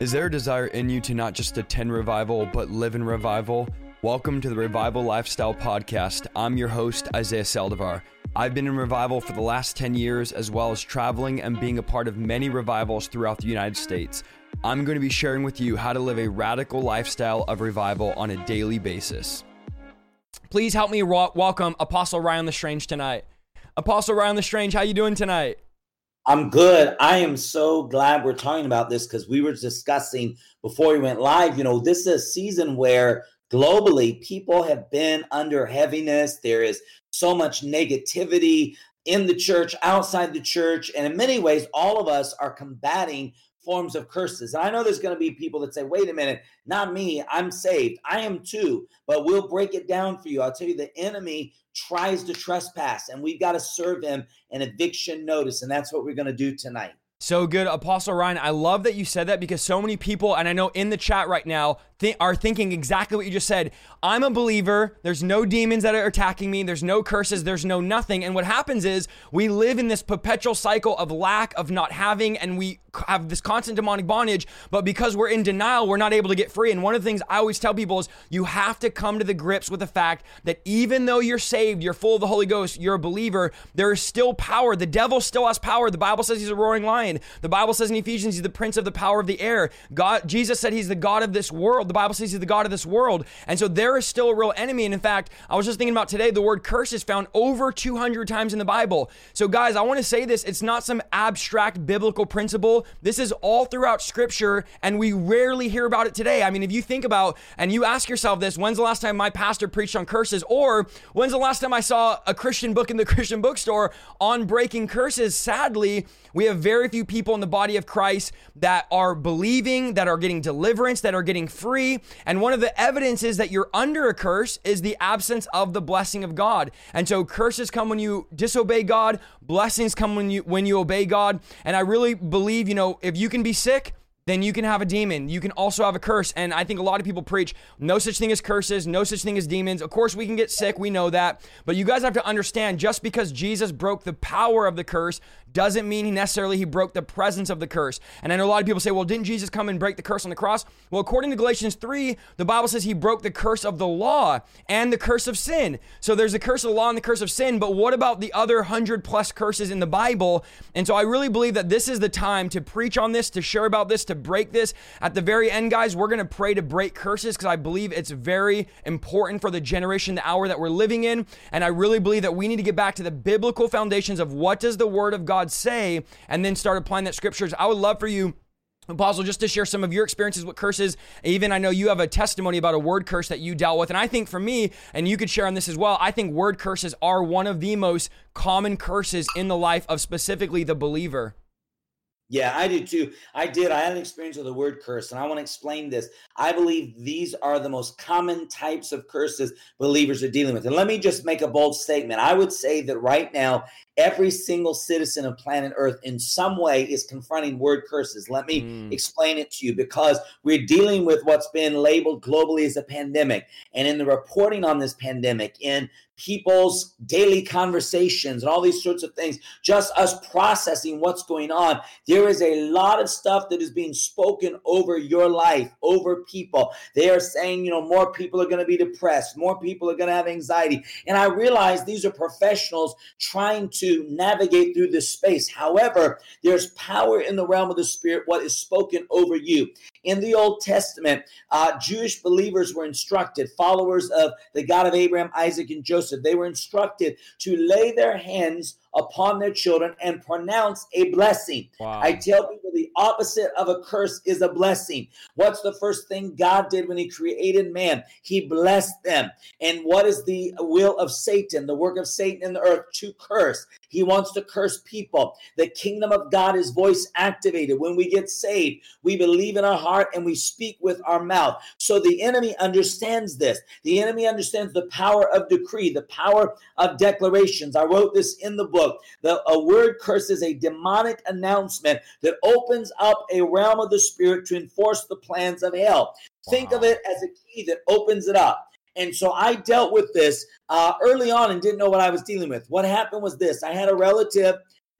Is there a desire in you to not just attend revival, but live in revival? Welcome to the Revival Lifestyle Podcast. I'm your host, Isaiah Saldivar. I've been in revival for the last 10 years, as well as traveling and being a part of many revivals throughout the United States. I'm going to be sharing with you how to live a radical lifestyle of revival on a daily basis. Please help me welcome um, Apostle Ryan Lestrange tonight. Apostle Ryan Lestrange, how you doing tonight? I'm good. I am so glad we're talking about this because we were discussing before we went live. You know, this is a season where globally people have been under heaviness. There is so much negativity in the church, outside the church. And in many ways, all of us are combating forms of curses. I know there's going to be people that say, wait a minute, not me. I'm saved. I am too. But we'll break it down for you. I'll tell you the enemy tries to trespass, and we've got to serve him an eviction notice. And that's what we're going to do tonight. So good, Apostle Ryan. I love that you said that because so many people, and I know in the chat right now, th- are thinking exactly what you just said. I'm a believer. There's no demons that are attacking me. There's no curses. There's no nothing. And what happens is we live in this perpetual cycle of lack, of not having, and we have this constant demonic bondage. But because we're in denial, we're not able to get free. And one of the things I always tell people is you have to come to the grips with the fact that even though you're saved, you're full of the Holy Ghost, you're a believer, there is still power. The devil still has power. The Bible says he's a roaring lion. The Bible says in Ephesians he's the prince of the power of the air. God, Jesus said he's the God of this world. The Bible says he's the God of this world. And so there is still a real enemy. And in fact, I was just thinking about today, the word curse is found over 200 times in the Bible. So guys, I want to say this. It's not some abstract biblical principle this is all throughout scripture, and we rarely hear about it today. I mean, if you think about and you ask yourself this when's the last time my pastor preached on curses? Or when's the last time I saw a Christian book in the Christian bookstore on breaking curses? Sadly, we have very few people in the body of Christ that are believing, that are getting deliverance, that are getting free. And one of the evidences that you're under a curse is the absence of the blessing of God. And so curses come when you disobey God, blessings come when you when you obey God. And I really believe, you know, if you can be sick, then you can have a demon. You can also have a curse. And I think a lot of people preach no such thing as curses, no such thing as demons. Of course, we can get sick. We know that. But you guys have to understand just because Jesus broke the power of the curse doesn't mean he necessarily he broke the presence of the curse. And I know a lot of people say, well, didn't Jesus come and break the curse on the cross? Well, according to Galatians 3, the Bible says he broke the curse of the law and the curse of sin. So there's the curse of the law and the curse of sin, but what about the other hundred plus curses in the Bible? And so I really believe that this is the time to preach on this, to share about this, to break this. At the very end, guys, we're to pray to break curses because I believe it's very important for the generation, the hour that we're living in. And I really believe that we need to get back to the biblical foundations of what does the word of God God say, and then start applying that scriptures. I would love for you. Apostle, just to share some of your experiences with curses. Even I know you have a testimony about a word curse that you dealt with. And I think for me, and you could share on this as well, I think word curses are one of the most common curses in the life of specifically the believer. Yeah, I do too. I did. I had an experience with the word curse, and I want to explain this. I believe these are the most common types of curses believers are dealing with. And let me just make a bold statement. I would say that right now, every single citizen of planet Earth in some way is confronting word curses. Let me mm. explain it to you because we're dealing with what's been labeled globally as a pandemic. And in the reporting on this pandemic, in people's daily conversations and all these sorts of things, just us processing what's going on. There is a lot of stuff that is being spoken over your life, over people. They are saying, you know, more people are going to be depressed, more people are going to have anxiety. And I realize these are professionals trying to navigate through this space. However, there's power in the realm of the spirit, what is spoken over you. In the Old Testament, uh, Jewish believers were instructed, followers of the God of Abraham, Isaac, and Joseph, they were instructed to lay their hands upon their children and pronounce a blessing. Wow. I tell people the opposite of a curse is a blessing. What's the first thing God did when He created man? He blessed them. And what is the will of Satan, the work of Satan in the earth? To curse. He wants to curse people. The kingdom of God is voice activated. When we get saved, we believe in our heart and we speak with our mouth. So the enemy understands this. The enemy understands the power of decree, the power of declarations. I wrote this in the book book. The, a word curse is a demonic announcement that opens up a realm of the spirit to enforce the plans of hell. Wow. Think of it as a key that opens it up. And so I dealt with this uh, early on and didn't know what I was dealing with. What happened was this I had a relative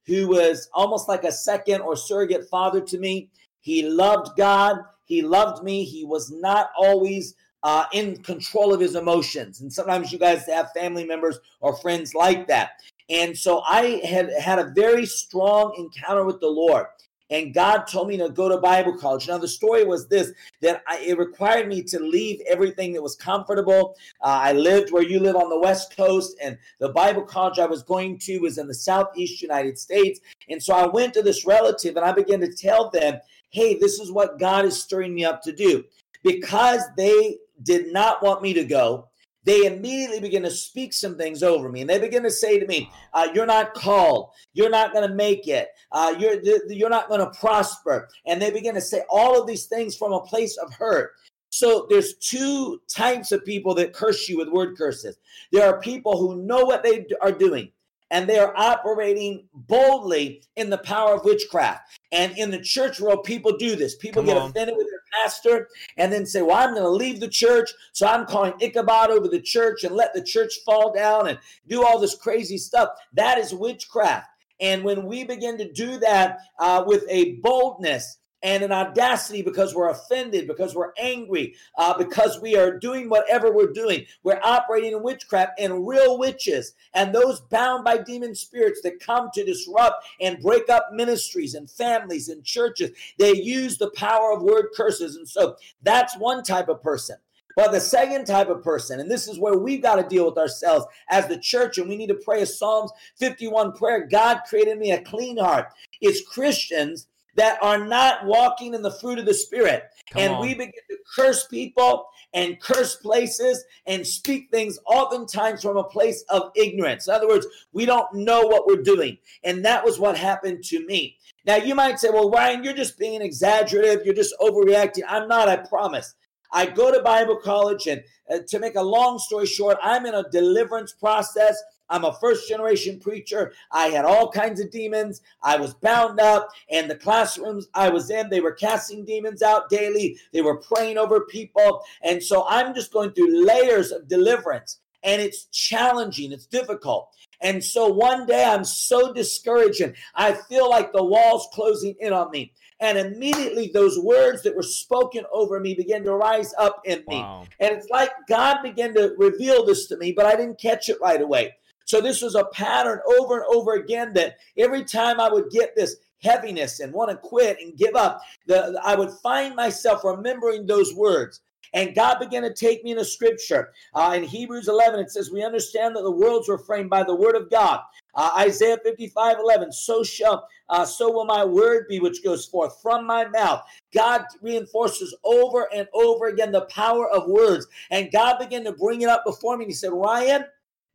who was almost like a second or surrogate father to me. He loved God. He loved me. He was not always uh, in control of his emotions. And sometimes you guys have family members or friends like that. And so I had had a very strong encounter with the Lord. And God told me to go to Bible college. Now, the story was this that I, it required me to leave everything that was comfortable. Uh, I lived where you live on the West Coast, and the Bible college I was going to was in the Southeast United States. And so I went to this relative and I began to tell them, hey, this is what God is stirring me up to do. Because they did not want me to go, they immediately begin to speak some things over me and they begin to say to me uh, you're not called you're not going to make it uh, you're you're not going to prosper and they begin to say all of these things from a place of hurt so there's two types of people that curse you with word curses there are people who know what they are doing and they are operating boldly in the power of witchcraft. And in the church world, people do this. People Come get on. offended with their pastor and then say, Well, I'm going to leave the church. So I'm calling Ichabod over the church and let the church fall down and do all this crazy stuff. That is witchcraft. And when we begin to do that uh, with a boldness, and an audacity because we're offended, because we're angry, uh, because we are doing whatever we're doing. We're operating in witchcraft and real witches and those bound by demon spirits that come to disrupt and break up ministries and families and churches. They use the power of word curses. And so that's one type of person. But the second type of person, and this is where we've got to deal with ourselves as the church, and we need to pray a Psalms 51 prayer God created me a clean heart. It's Christians that are not walking in the fruit of the Spirit. Come and on. we begin to curse people and curse places and speak things oftentimes from a place of ignorance. In other words, we don't know what we're doing. And that was what happened to me. Now, you might say, well, Ryan, you're just being exaggerative. You're just overreacting. I'm not, I promise. I go to Bible college, and uh, to make a long story short, I'm in a deliverance process. I'm a first generation preacher. I had all kinds of demons. I was bound up, and the classrooms I was in, they were casting demons out daily. They were praying over people. And so I'm just going through layers of deliverance, and it's challenging, it's difficult. And so one day I'm so discouraged, and I feel like the walls closing in on me. And immediately those words that were spoken over me began to rise up in me. Wow. And it's like God began to reveal this to me, but I didn't catch it right away. So this was a pattern over and over again that every time I would get this heaviness and want to quit and give up, the, I would find myself remembering those words. And God began to take me in a scripture. Uh, in Hebrews 11, it says, We understand that the worlds were framed by the word of God. Uh, Isaiah 55, 11, so shall, uh, so will my word be which goes forth from my mouth. God reinforces over and over again the power of words. And God began to bring it up before me. And he said, Ryan,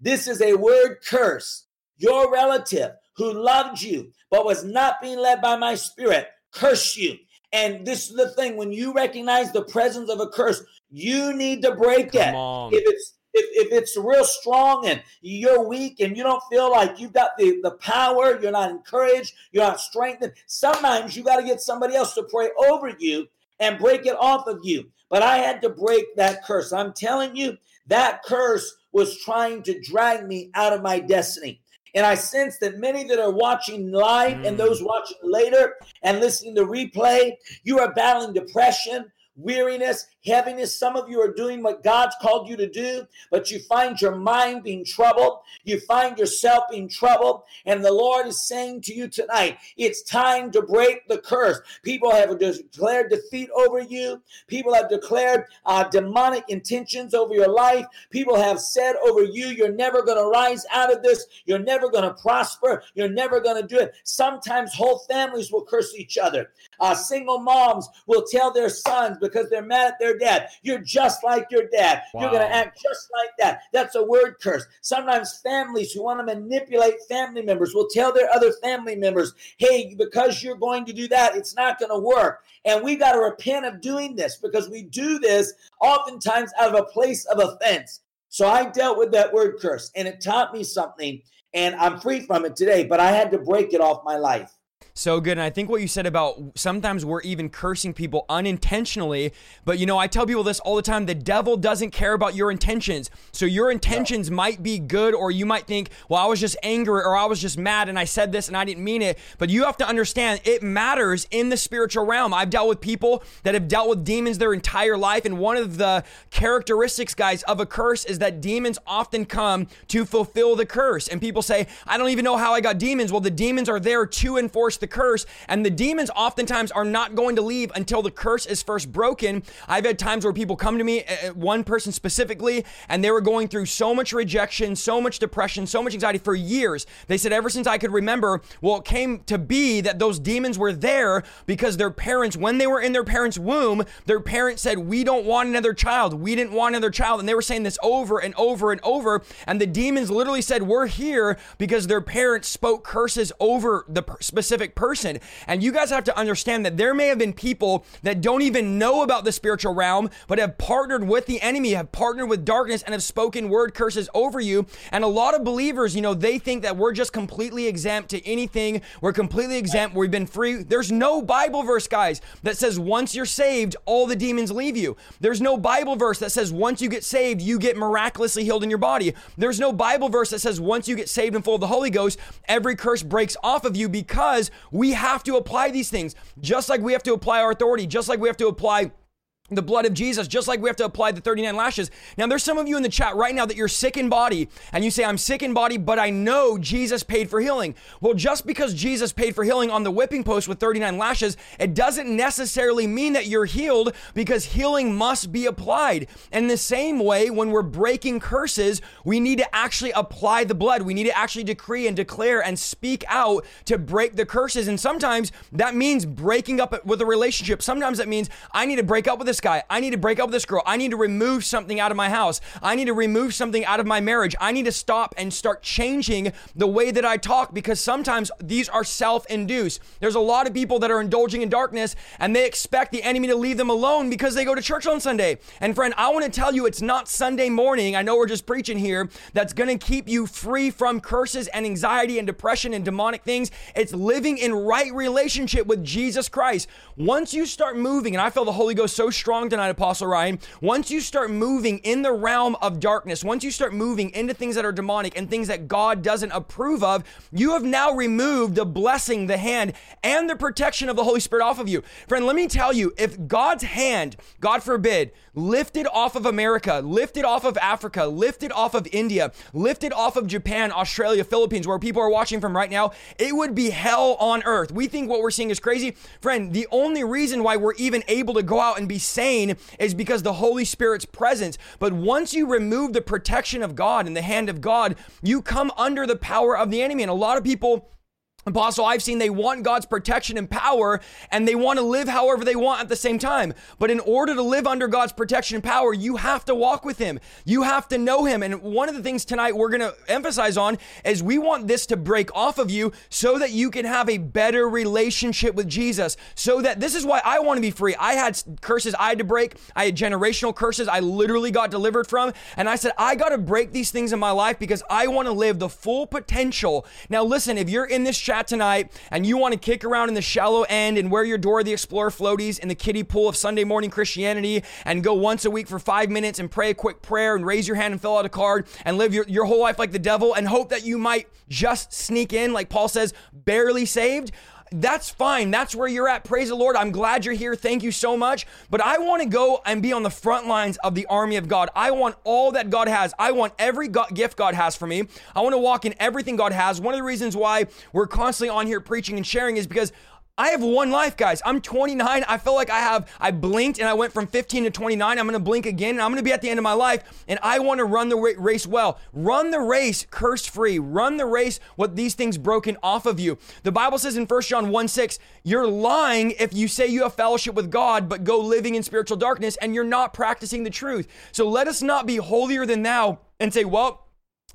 this is a word curse. Your relative who loved you but was not being led by my spirit curse you. And this is the thing when you recognize the presence of a curse, you need to break Come it. On. If it's if, if it's real strong and you're weak and you don't feel like you've got the, the power, you're not encouraged, you're not strengthened, sometimes you got to get somebody else to pray over you and break it off of you. But I had to break that curse. I'm telling you, that curse was trying to drag me out of my destiny. And I sense that many that are watching live mm. and those watching later and listening to replay, you are battling depression, weariness, heaviness. Some of you are doing what God's called you to do, but you find your mind being troubled. You find yourself being troubled. And the Lord is saying to you tonight, it's time to break the curse. People have declared defeat over you. People have declared uh, demonic intentions over your life. People have said over you, you're never going to rise out of this. You're never going to prosper. You're never going to do it. Sometimes whole families will curse each other. Uh, single moms will tell their sons because they're mad at their dad. You're just like your dad. Wow. You're going to act just like that. That's a word curse. Sometimes families who want to manipulate family members will tell their other family members, hey, because you're going to do that, it's not going to work. And we got to repent of doing this because we do this oftentimes out of a place of offense. So I dealt with that word curse and it taught me something and I'm free from it today, but I had to break it off my life. So good. And I think what you said about sometimes we're even cursing people unintentionally. But you know, I tell people this all the time the devil doesn't care about your intentions. So your intentions no. might be good, or you might think, well, I was just angry or I was just mad and I said this and I didn't mean it. But you have to understand it matters in the spiritual realm. I've dealt with people that have dealt with demons their entire life. And one of the characteristics, guys, of a curse is that demons often come to fulfill the curse. And people say, I don't even know how I got demons. Well, the demons are there to enforce the the curse, and the demons oftentimes are not going to leave until the curse is first broken. I've had times where people come to me, uh, uh, one person specifically, and they were going through so much rejection, so much depression, so much anxiety for years. They said, ever since I could remember, well, it came to be that those demons were there because their parents, when they were in their parents' womb, their parents said, We don't want another child. We didn't want another child. And they were saying this over and over and over. And the demons literally said, We're here because their parents spoke curses over the specific person. And you guys have to understand that there may have been people that don't even know about the spiritual realm, but have partnered with the enemy, have partnered with darkness, and have spoken word curses over you. And a lot of believers, you know, they think that we're just completely exempt to anything. We're completely exempt. We've been free. There's no Bible verse, guys, that says once you're saved, all the demons leave you. There's no Bible verse that says once you get saved, you get miraculously healed in your body. There's no Bible verse that says once you get saved and full of the Holy Ghost, every curse breaks off of you because we have to apply these things, just like we have to apply our authority, just like we have to apply the blood of Jesus, just like we have to apply the 39 lashes. Now, there's some of you in the chat right now that you're sick in body, and you say, I'm sick in body, but I know Jesus paid for healing. Well, just because Jesus paid for healing on the whipping post with 39 lashes, it doesn't necessarily mean that you're healed because healing must be applied. And the same way, when we're breaking curses, we need to actually apply the blood. We need to actually decree and declare and speak out to break the curses. And sometimes that means breaking up with a relationship. Sometimes that means I need to break up with this this guy. I need to break up with this girl. I need to remove something out of my house. I need to remove something out of my marriage. I need to stop and start changing the way that I talk because sometimes these are self induced. There's a lot of people that are indulging in darkness and they expect the enemy to leave them alone because they go to church on Sunday. And friend, I want to tell you it's not Sunday morning. I know we're just preaching here that's going to keep you free from curses and anxiety and depression and demonic things. It's living in right relationship with Jesus Christ. Once you start moving, and I feel the Holy Ghost so strong strong tonight, Apostle Ryan. Once you start moving in the realm of darkness, once you start moving into things that are demonic and things that God doesn't approve of, you have now removed the blessing, the hand, and the protection of the Holy Spirit off of you. Friend, let me tell you, if God's hand, God forbid, lifted off of America, lifted off of Africa, lifted off of India, lifted off of Japan, Australia, Philippines, where people are watching from right now, it would be hell on earth. We think what we're seeing is crazy. Friend, the only reason why we're even able to go out and be sane is because the Holy Spirit's presence. But once you remove the protection of God and the hand of God, you come under the power of the enemy. And a lot of people Apostle, I've seen they want God's protection and power and they want to live however they want at the same time. But in order to live under God's protection and power, you have to walk with Him. You have to know Him. And one of the things tonight we're going to emphasize on is we want this to break off of you so that you can have a better relationship with Jesus. So that this is why I want to be free. I had curses I had to break, I had generational curses I literally got delivered from. And I said, I got to break these things in my life because I want to live the full potential. Now, listen, if you're in this chat, tonight and you want to kick around in the shallow end and wear your Dora the Explorer floaties in the kiddie pool of Sunday morning Christianity and go once a week for five minutes and pray a quick prayer and raise your hand and fill out a card and live your, your whole life like the devil and hope that you might just sneak in, like Paul says, barely saved that's fine. That's where you're at. Praise the Lord. I'm glad you're here. Thank you so much. But I want to go and be on the front lines of the army of God. I want all that God has. I want every God, gift God has for me. I want to walk in everything God has. One of the reasons why we're constantly on here preaching and sharing is because I have one life, guys. I'm 29. I feel like I have, I blinked and I went from 15 to 29. I'm going to blink again and I'm going to be at the end of my life. And I want to run the race well. Run the race curse free. Run the race with these things broken off of you. The Bible says in 1 John 1 6, you're lying if you say you have fellowship with God, but go living in spiritual darkness and you're not practicing the truth. So let us not be holier than thou and say, well,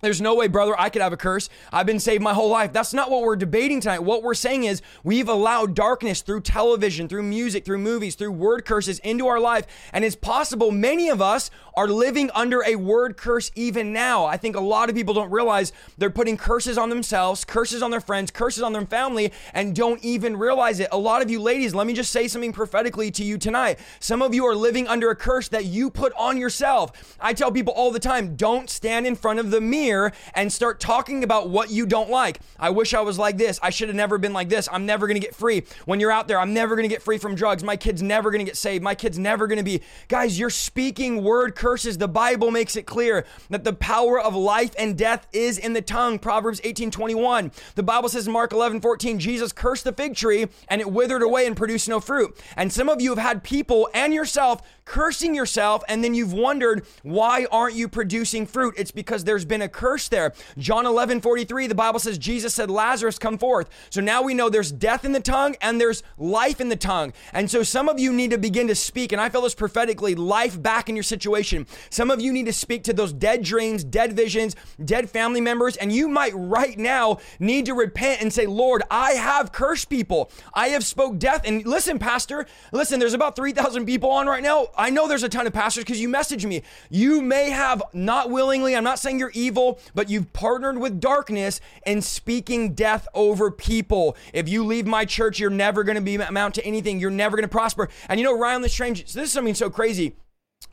There's no way, brother, I could have a curse. I've been saved my whole life. That's not what we're debating tonight. What we're saying is we've allowed darkness through television, through music, through movies, through word curses into our life. And it's possible many of us are living under a word curse even now. I think a lot of people don't realize they're putting curses on themselves, curses on their friends, curses on their family, and don't even realize it. A lot of you ladies, let me just say something prophetically to you tonight. Some of you are living under a curse that you put on yourself. I tell people all the time don't stand in front of the mirror mirror and start talking about what you don't like. I wish I was like this. I should have never been like this. I'm never going to get free. When you're out there, I'm never going to get free from drugs. My kid's never going to get saved. My kid's never going to be. Guys, you're speaking word curses. The Bible makes it clear that the power of life and death is in the tongue. Proverbs 18 21. The Bible says in Mark 11 14, Jesus cursed the fig tree and it withered away and produced no fruit. And some of you have had people and yourself cursing yourself, and then you've wondered, why aren't you producing fruit? It's because there's been a curse there. John 11, 43, the Bible says, Jesus said, Lazarus, come forth. So now we know there's death in the tongue and there's life in the tongue. And so some of you need to begin to speak, and I feel this prophetically, life back in your situation. Some of you need to speak to those dead dreams, dead visions, dead family members, and you might right now need to repent and say, Lord, I have cursed people. I have spoke death. And listen, Pastor, listen, there's about 3,000 people on right now. I know there's a ton of pastors because you message me. You may have not willingly, I'm not saying you're evil, but you've partnered with darkness and speaking death over people. If you leave my church, you're never going to be amount to anything. You're never going to prosper. And you know, Ryan Lestrange, this is something so crazy.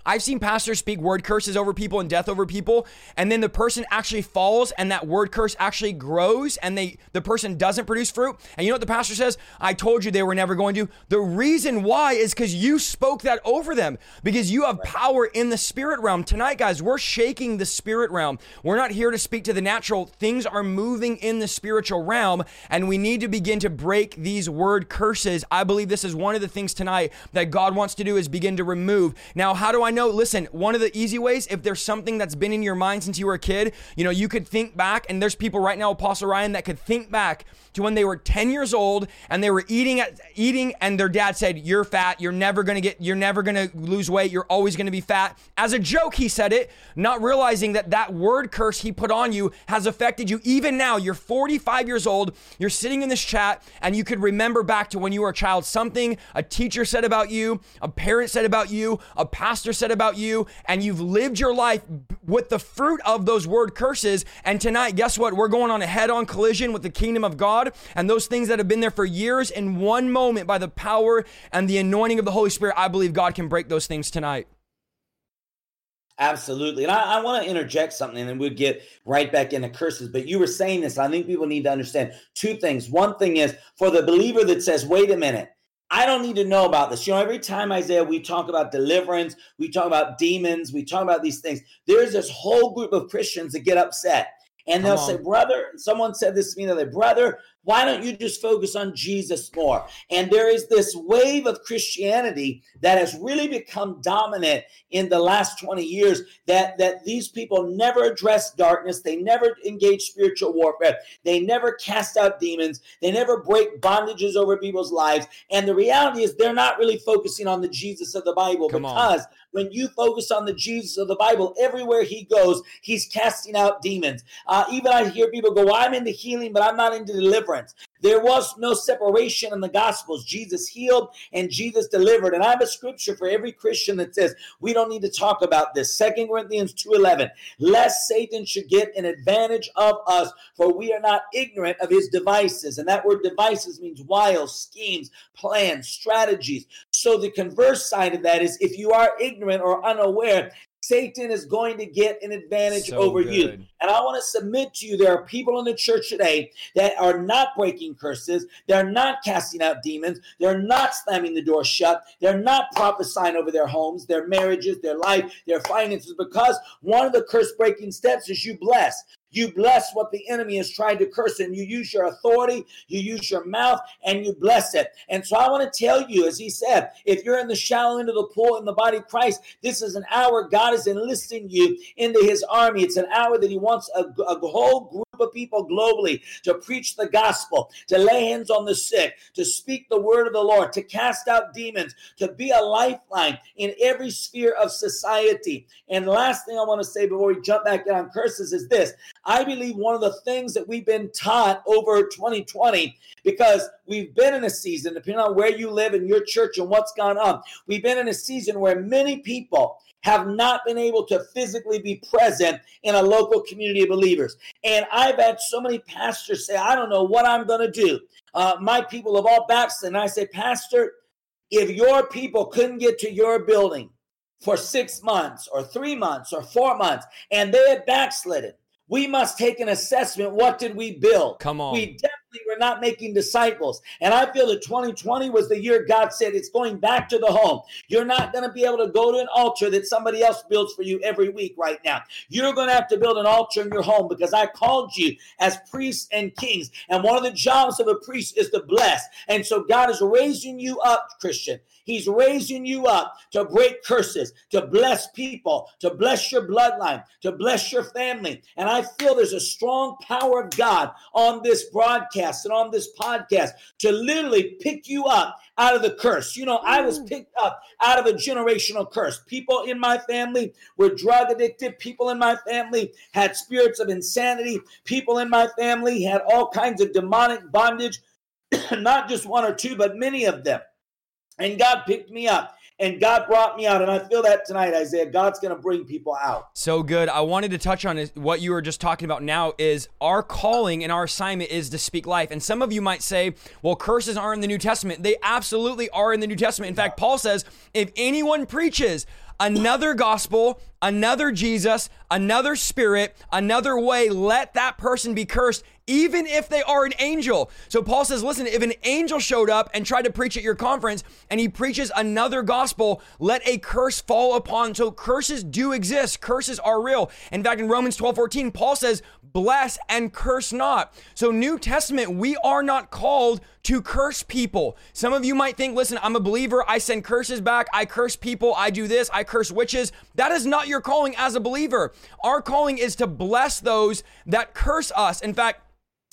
I've seen pastors speak word curses over people and death over people, and then the person actually falls and that word curse actually grows and they the person doesn't produce fruit. And you know what the pastor says? I told you they were never going to. The reason why is because you spoke that over them, because you have power in the spirit realm. Tonight, guys, we're shaking the spirit realm. We're not here to speak to the natural. Things are moving in the spiritual realm, and we need to begin to break these word curses. I believe this is one of the things tonight that God wants to do is begin to remove. Now, how do I know, listen, one of the easy ways, if there's something that's been in your mind since you were a kid, you know, you could think back, and there's people right now, Apostle Ryan, that could think back to when they were 10 years old and they were eating at eating and their dad said, "You're fat. You're never to get you're never to lose weight. You're always to be fat." As a joke, he said it, not realizing that that word curse he put on you has affected you even now. You're 45 years old. You're sitting in this chat and you could remember back to when you were a child something a teacher said about you, a parent said about you, a pastor said about you, and you've lived your life with the fruit of those word curses. And tonight, guess what? We're going on a head on collision with the kingdom of God and those things that have been there for years in one moment by the power and the anointing of the Holy Spirit. I believe God can break those things tonight. Absolutely. And I, I want to interject something and then we'll get right back into curses. But you were saying this. I think people need to understand two things. One thing is for the believer that says, wait a minute, I don't need to know about this. You know, every time Isaiah, we talk about deliverance, we talk about demons, we talk about these things. There's this whole group of Christians that get upset and they'll say, Brother, someone said this to me the other day, Brother, why don't you just focus on Jesus more? And there is this wave of Christianity that has really become dominant in the last 20 years that, that these people never address darkness. They never engage spiritual warfare. They never cast out demons. They never break bondages over people's lives. And the reality is they're not really focusing on the Jesus of the Bible Come because on. when you focus on the Jesus of the Bible, everywhere he goes, he's casting out demons. Uh, even I hear people go, well, I'm into healing, but I'm not into deliverance difference. There was no separation in the Gospels. Jesus healed and Jesus delivered. And I have a scripture for every Christian that says we don't need to talk about this. Second Corinthians 2.11, lest Satan should get an advantage of us, for we are not ignorant of his devices. And that word devices means wiles, schemes, plans, strategies. So the converse side of that is if you are ignorant or unaware, Satan is going to get an advantage so over good. you. And I want to submit to you there are people in the church today that are not breaking curses, they're not casting out demons, they're not slamming the door shut, they're not prophesying over their homes, their marriages, their life, their finances, because one of the curse breaking steps is you bless. You bless what the enemy has tried to curse, and you use your authority, you use your mouth, and you bless it. And so I want to tell you, as he said, if you're in the shallow end of the pool in the body of Christ, this is an hour God is enlisting you into his army. It's an hour that he wants a, a whole group of people globally to preach the gospel, to lay hands on the sick, to speak the word of the Lord, to cast out demons, to be a lifeline in every sphere of society. And last thing I want to say before we jump back in on curses is this I believe one of the things that we've been taught over 2020, because we've been in a season, depending on where you live in your church and what's gone on, we've been in a season where many people have not been able to physically be present in a local community of believers. And I've had so many pastors say, I don't know what I'm going to do. Uh, my people have all backslidden. And I say, Pastor, if your people couldn't get to your building for six months or three months or four months and they had backslidden, we must take an assessment. What did we build? Come on. We definitely were not making disciples. And I feel that 2020 was the year God said it's going back to the home. You're not going to be able to go to an altar that somebody else builds for you every week right now. You're going to have to build an altar in your home because I called you as priests and kings. And one of the jobs of a priest is to bless. And so God is raising you up, Christian. He's raising you up to break curses, to bless people, to bless your bloodline, to bless your family. And I feel there's a strong power of God on this broadcast and on this podcast to literally pick you up out of the curse. You know, I was picked up out of a generational curse. People in my family were drug addicted. People in my family had spirits of insanity. People in my family had all kinds of demonic bondage, not just one or two, but many of them. And God picked me up and God brought me out. And I feel that tonight, Isaiah. God's going to bring people out. So good. I wanted to touch on what you were just talking about now is our calling and our assignment is to speak life. And some of you might say, well, curses aren't in the New Testament. They absolutely are in the New Testament. In fact, Paul says, if anyone preaches another gospel, another Jesus, another spirit, another way, let that person be cursed even if they are an angel. So Paul says, listen, if an angel showed up and tried to preach at your conference and he preaches another gospel, let a curse fall upon. So curses do exist. Curses are real. In fact, in Romans 12, 14, Paul says, bless and curse not. So, New Testament, we are not called to curse people. Some of you might think, listen, I'm a believer. I send curses back. I curse people. I do this. I curse witches. That is not your calling as a believer. Our calling is to bless those that curse us. In fact,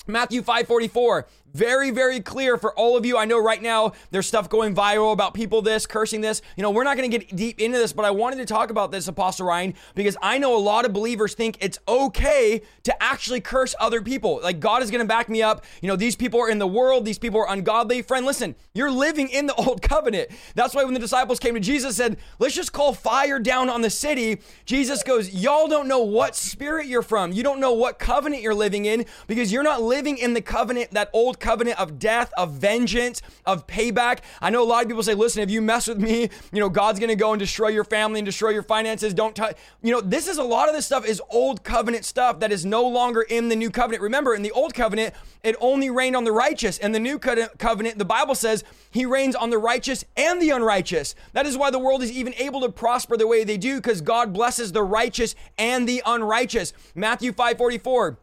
Matthew 5:44 very, very clear for all of you. I know right now there's stuff going viral about people this, cursing this. You know, we're not going to get deep into this, but I wanted to talk about this, Apostle Ryan, because I know a lot of believers think it's okay to actually curse other people. Like God is going to back me up. You know, these people are in the world, these people are ungodly. Friend, listen, you're living in the old covenant. That's why when the disciples came to Jesus said, "Let's just call fire down on the city." Jesus goes, "Y'all don't know what spirit you're from. You don't know what covenant you're living in because you're not living in the covenant that old covenant of death, of vengeance, of payback. I know a lot of people say, listen, if you mess with me, you know, God's going to go and destroy your family and destroy your finances. Don't touch. You know, this is a lot of this stuff is old covenant stuff that is no longer in the new covenant. Remember, in the old covenant, it only rained on the righteous. and the new covenant, the Bible says he reigns on the righteous and the unrighteous. That is why the world is even able to prosper the way they do because God blesses the righteous and the unrighteous. Matthew 5 44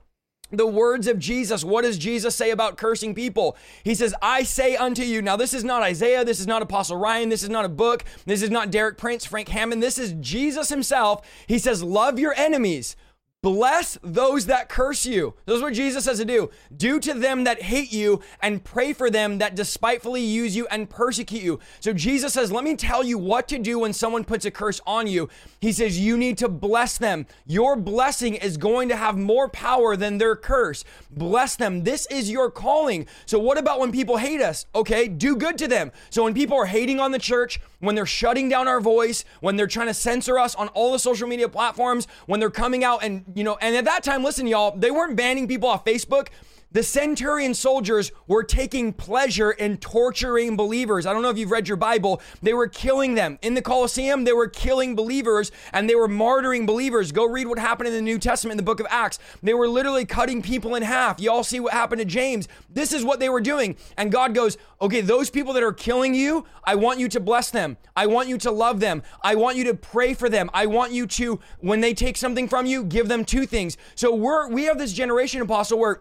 the words of Jesus. What does Jesus say about cursing people? He says, I say unto you. Now, this is not Isaiah. This is not Apostle Ryan. This is not a book. This is not Derek Prince, Frank Hammond. This is Jesus himself. He says, Love your enemies. Bless those that curse you. This is what Jesus says to do. Do to them that hate you and pray for them that despitefully use you and persecute you. So Jesus says, Let me tell you what to do when someone puts a curse on you. He says, You need to bless them. Your blessing is going to have more power than their curse. Bless them. This is your calling. So, what about when people hate us? Okay, do good to them. So, when people are hating on the church, when they're shutting down our voice, when they're trying to censor us on all the social media platforms, when they're coming out and, you know, and at that time, listen, y'all, they weren't banning people off Facebook. The centurion soldiers were taking pleasure in torturing believers. I don't know if you've read your Bible. They were killing them. In the Colosseum, they were killing believers and they were martyring believers. Go read what happened in the New Testament in the book of Acts. They were literally cutting people in half. You all see what happened to James. This is what they were doing. And God goes, okay, those people that are killing you, I want you to bless them. I want you to love them. I want you to pray for them. I want you to, when they take something from you, give them two things. So we're, we have this generation apostle where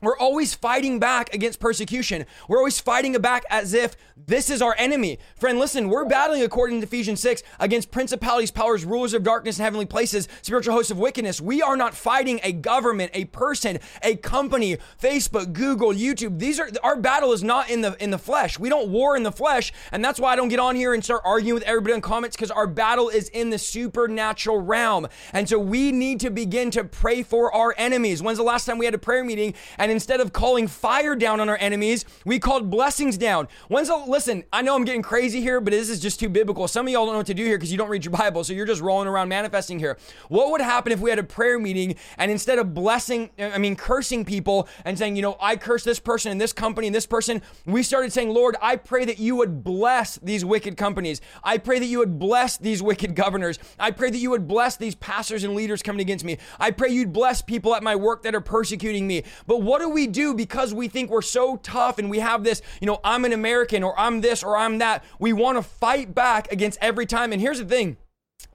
we're always fighting back against persecution. We're always fighting back as if this is our enemy. Friend, listen, we're battling according to Ephesians 6 against principalities, powers, rulers of darkness in heavenly places, spiritual hosts of wickedness. We are not fighting a government, a person, a company, Facebook, Google, YouTube. These are our battle is not in the in the flesh. We don't war in the flesh, and that's why I don't get on here and start arguing with everybody in comments because our battle is in the supernatural realm. And so we need to begin to pray for our enemies. When's the last time we had a prayer meeting and and instead of calling fire down on our enemies, we called blessings down. When's the, listen, I know I'm getting crazy here, but this is just too biblical. Some of y'all don't know what to do here because you don't read your Bible, so you're just rolling around manifesting here. What would happen if we had a prayer meeting and instead of blessing, I mean, cursing people and saying, you know, I curse this person and this company and this person, we started saying, Lord, I pray that you would bless these wicked companies. I pray that you would bless these wicked governors. I pray that you would bless these pastors and leaders coming against me. I pray you'd bless people at my work that are persecuting me. But what what do we do because we think we're so tough and we have this, you know, I'm an American or I'm this or I'm that? We want to fight back against every time. And here's the thing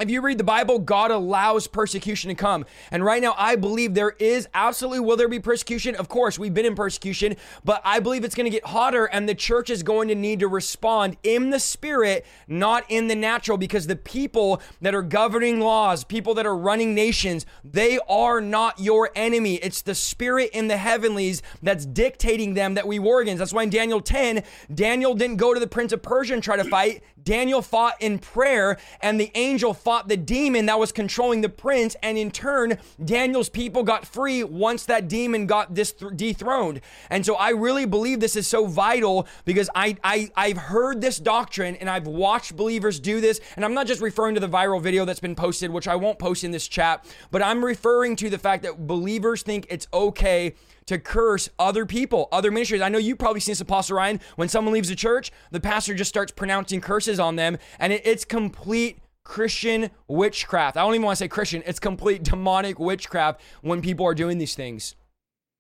if you read the Bible, God allows persecution to come. And right now, I believe there is absolutely, will there be persecution? Of course, we've been in persecution, but I believe it's going to get hotter and the church is going to need to respond in the spirit, not in the natural, because the people that are governing laws, people that are running nations, they are not your enemy. It's the spirit in the heavenlies that's dictating them that we war against. That's why in Daniel 10, Daniel didn't go to the prince of Persia and try to fight. Daniel fought in prayer, and the angel fought the demon that was controlling the prince. And in turn, Daniel's people got free once that demon got this dethroned. And so I really believe this is so vital because I, I, I've heard this doctrine and I've watched believers do this. And I'm not just referring to the viral video that's been posted, which I won't post in this chat, but I'm referring to the fact that believers think it's okay to curse other people, other ministries. I know you've probably seen this, Apostle Ryan. When someone leaves the church, the pastor just starts pronouncing curses on them, and it, it's complete Christian witchcraft. I don't even want to say Christian, it's complete demonic witchcraft when people are doing these things.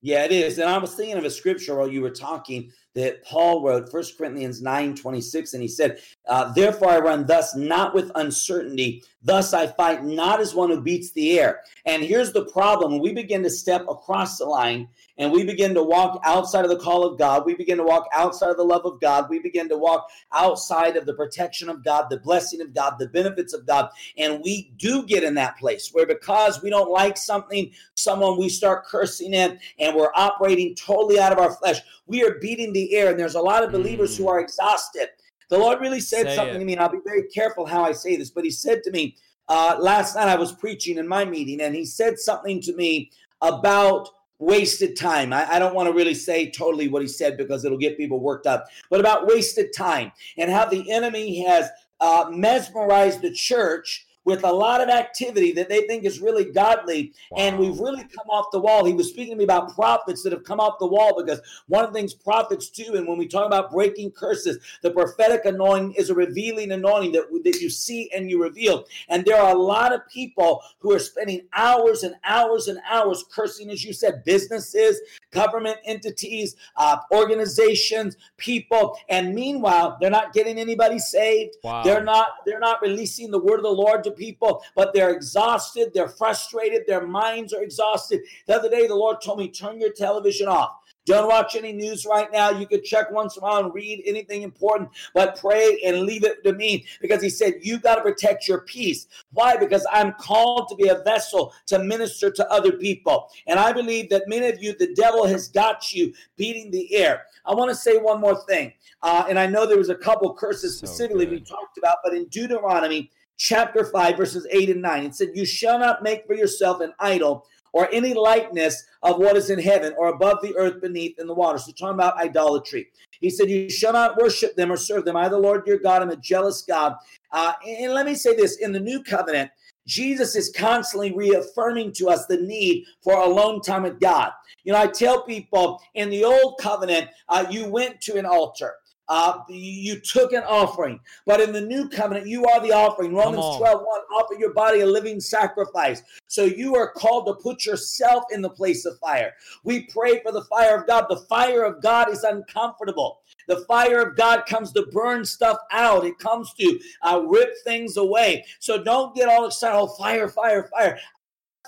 Yeah, it is. And I was thinking of a scripture while you were talking that Paul wrote, First Corinthians 9 26, and he said, uh, Therefore I run thus, not with uncertainty. Thus I fight not as one who beats the air. And here's the problem we begin to step across the line and we begin to walk outside of the call of God. We begin to walk outside of the love of God. We begin to walk outside of the protection of God, the blessing of God, the benefits of God. And we do get in that place where because we don't like something, someone we start cursing it and we're operating totally out of our flesh. We are beating the air. And there's a lot of believers mm. who are exhausted. The Lord really said say something it. to me, and I'll be very careful how I say this, but He said to me, uh, last night I was preaching in my meeting, and He said something to me about wasted time. I, I don't want to really say totally what he said because it'll get people worked up, but about wasted time and how the enemy has uh, mesmerized the church with a lot of activity that they think is really godly. Wow. And we've really come off the wall. He was speaking to me about prophets that have come off the wall because one of the things prophets do, and when we talk about breaking curses, the prophetic anointing is a revealing anointing that, that you see and you reveal. And there are a lot of people who are spending hours and hours and hours cursing, as you said, businesses, government entities, uh, organizations, people. And meanwhile, they're not getting anybody saved. Wow. They're not, they're not releasing the word of the Lord to people, but they're exhausted, they're frustrated, their minds are exhausted. The other day, the Lord told me, turn your television off. Don't watch any news right now. You could check once in a while and read anything important, but pray and leave it to me because he said, You got to protect your peace. Why? Because I'm called to be a vessel to minister to other people. And I believe that many of you, the devil has got you beating the air. I want to say one more thing. Uh, and I know there was a couple curses specifically so we talked about, but in Deuteronomy chapter 5, verses 8 and 9. It said, You shall not make for yourself an idol or any likeness of what is in heaven or above the earth beneath in the water. So, talking about idolatry. He said, You shall not worship them or serve them. I, the Lord your God, am a jealous God. Uh, and let me say this in the new covenant, Jesus is constantly reaffirming to us the need for a alone time with God. You know, I tell people in the old covenant, uh, you went to an altar uh, you took an offering. But in the new covenant, you are the offering. Romans 12, 1, offer your body a living sacrifice. So you are called to put yourself in the place of fire. We pray for the fire of God. The fire of God is uncomfortable. The fire of God comes to burn stuff out. It comes to uh, rip things away. So don't get all excited. Oh, fire, fire, fire,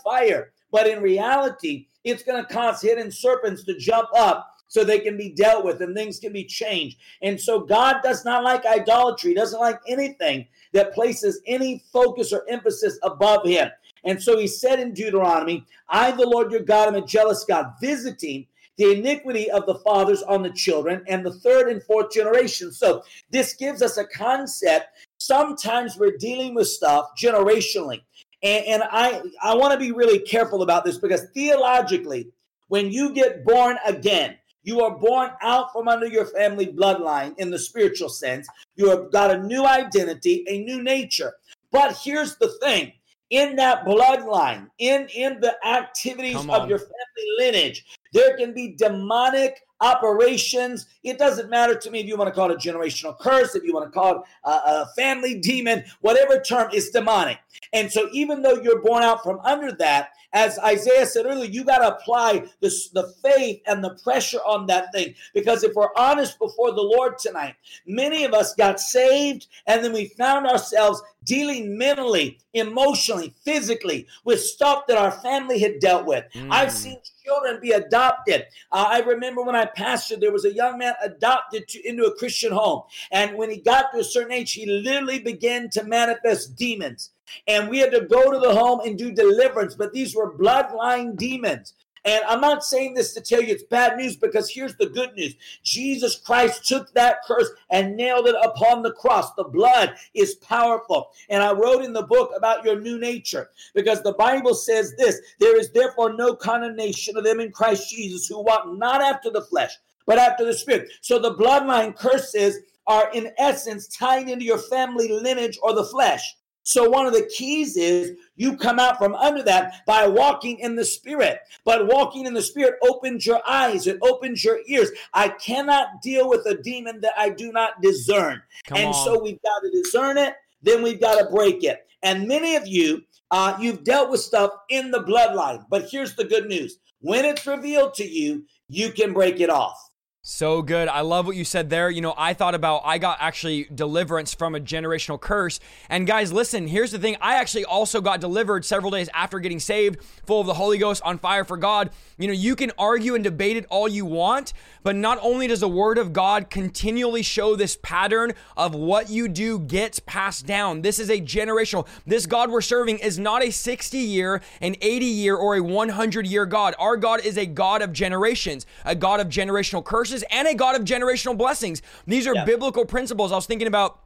fire But in reality, it's going to cause hidden serpents to jump up so they can be dealt with and things can be changed. And so God does not like idolatry, he doesn't like anything that places any focus or emphasis above him. And so he said in Deuteronomy, I, the Lord your God, am a jealous God, visiting the iniquity of the fathers on the children and the third and fourth generation. So this gives us a concept. Sometimes we're dealing with stuff generationally. And, and I, I want to be really careful about this because theologically, when you get born again, you are born out from under your family bloodline in the spiritual sense. You have got a new identity, a new nature. But here's the thing in that bloodline, in, in the activities of your family lineage, there can be demonic operations. It doesn't matter to me if you want to call it a generational curse, if you want to call it a, a family demon, whatever term is demonic. And so, even though you're born out from under that, as Isaiah said earlier, you got to apply the, the faith and the pressure on that thing. Because if we're honest before the Lord tonight, many of us got saved and then we found ourselves dealing mentally, emotionally, physically with stuff that our family had dealt with. Mm. I've seen children be adopted. Uh, I remember when I pastored, there was a young man adopted to, into a Christian home. And when he got to a certain age, he literally began to manifest demons. And we had to go to the home and do deliverance, but these were bloodline demons. And I'm not saying this to tell you it's bad news because here's the good news Jesus Christ took that curse and nailed it upon the cross. The blood is powerful. And I wrote in the book about your new nature because the Bible says this there is therefore no condemnation of them in Christ Jesus who walk not after the flesh, but after the spirit. So the bloodline curses are in essence tied into your family lineage or the flesh. So, one of the keys is you come out from under that by walking in the Spirit. But walking in the Spirit opens your eyes, it opens your ears. I cannot deal with a demon that I do not discern. Come and on. so, we've got to discern it, then we've got to break it. And many of you, uh, you've dealt with stuff in the bloodline. But here's the good news when it's revealed to you, you can break it off. So good. I love what you said there. You know, I thought about, I got actually deliverance from a generational curse. And guys, listen, here's the thing. I actually also got delivered several days after getting saved, full of the Holy Ghost, on fire for God. You know, you can argue and debate it all you want, but not only does the Word of God continually show this pattern of what you do gets passed down. This is a generational. This God we're serving is not a 60 year, an 80 year, or a 100 year God. Our God is a God of generations, a God of generational curses curses and a God of generational blessings. These are yeah. biblical principles. I was thinking about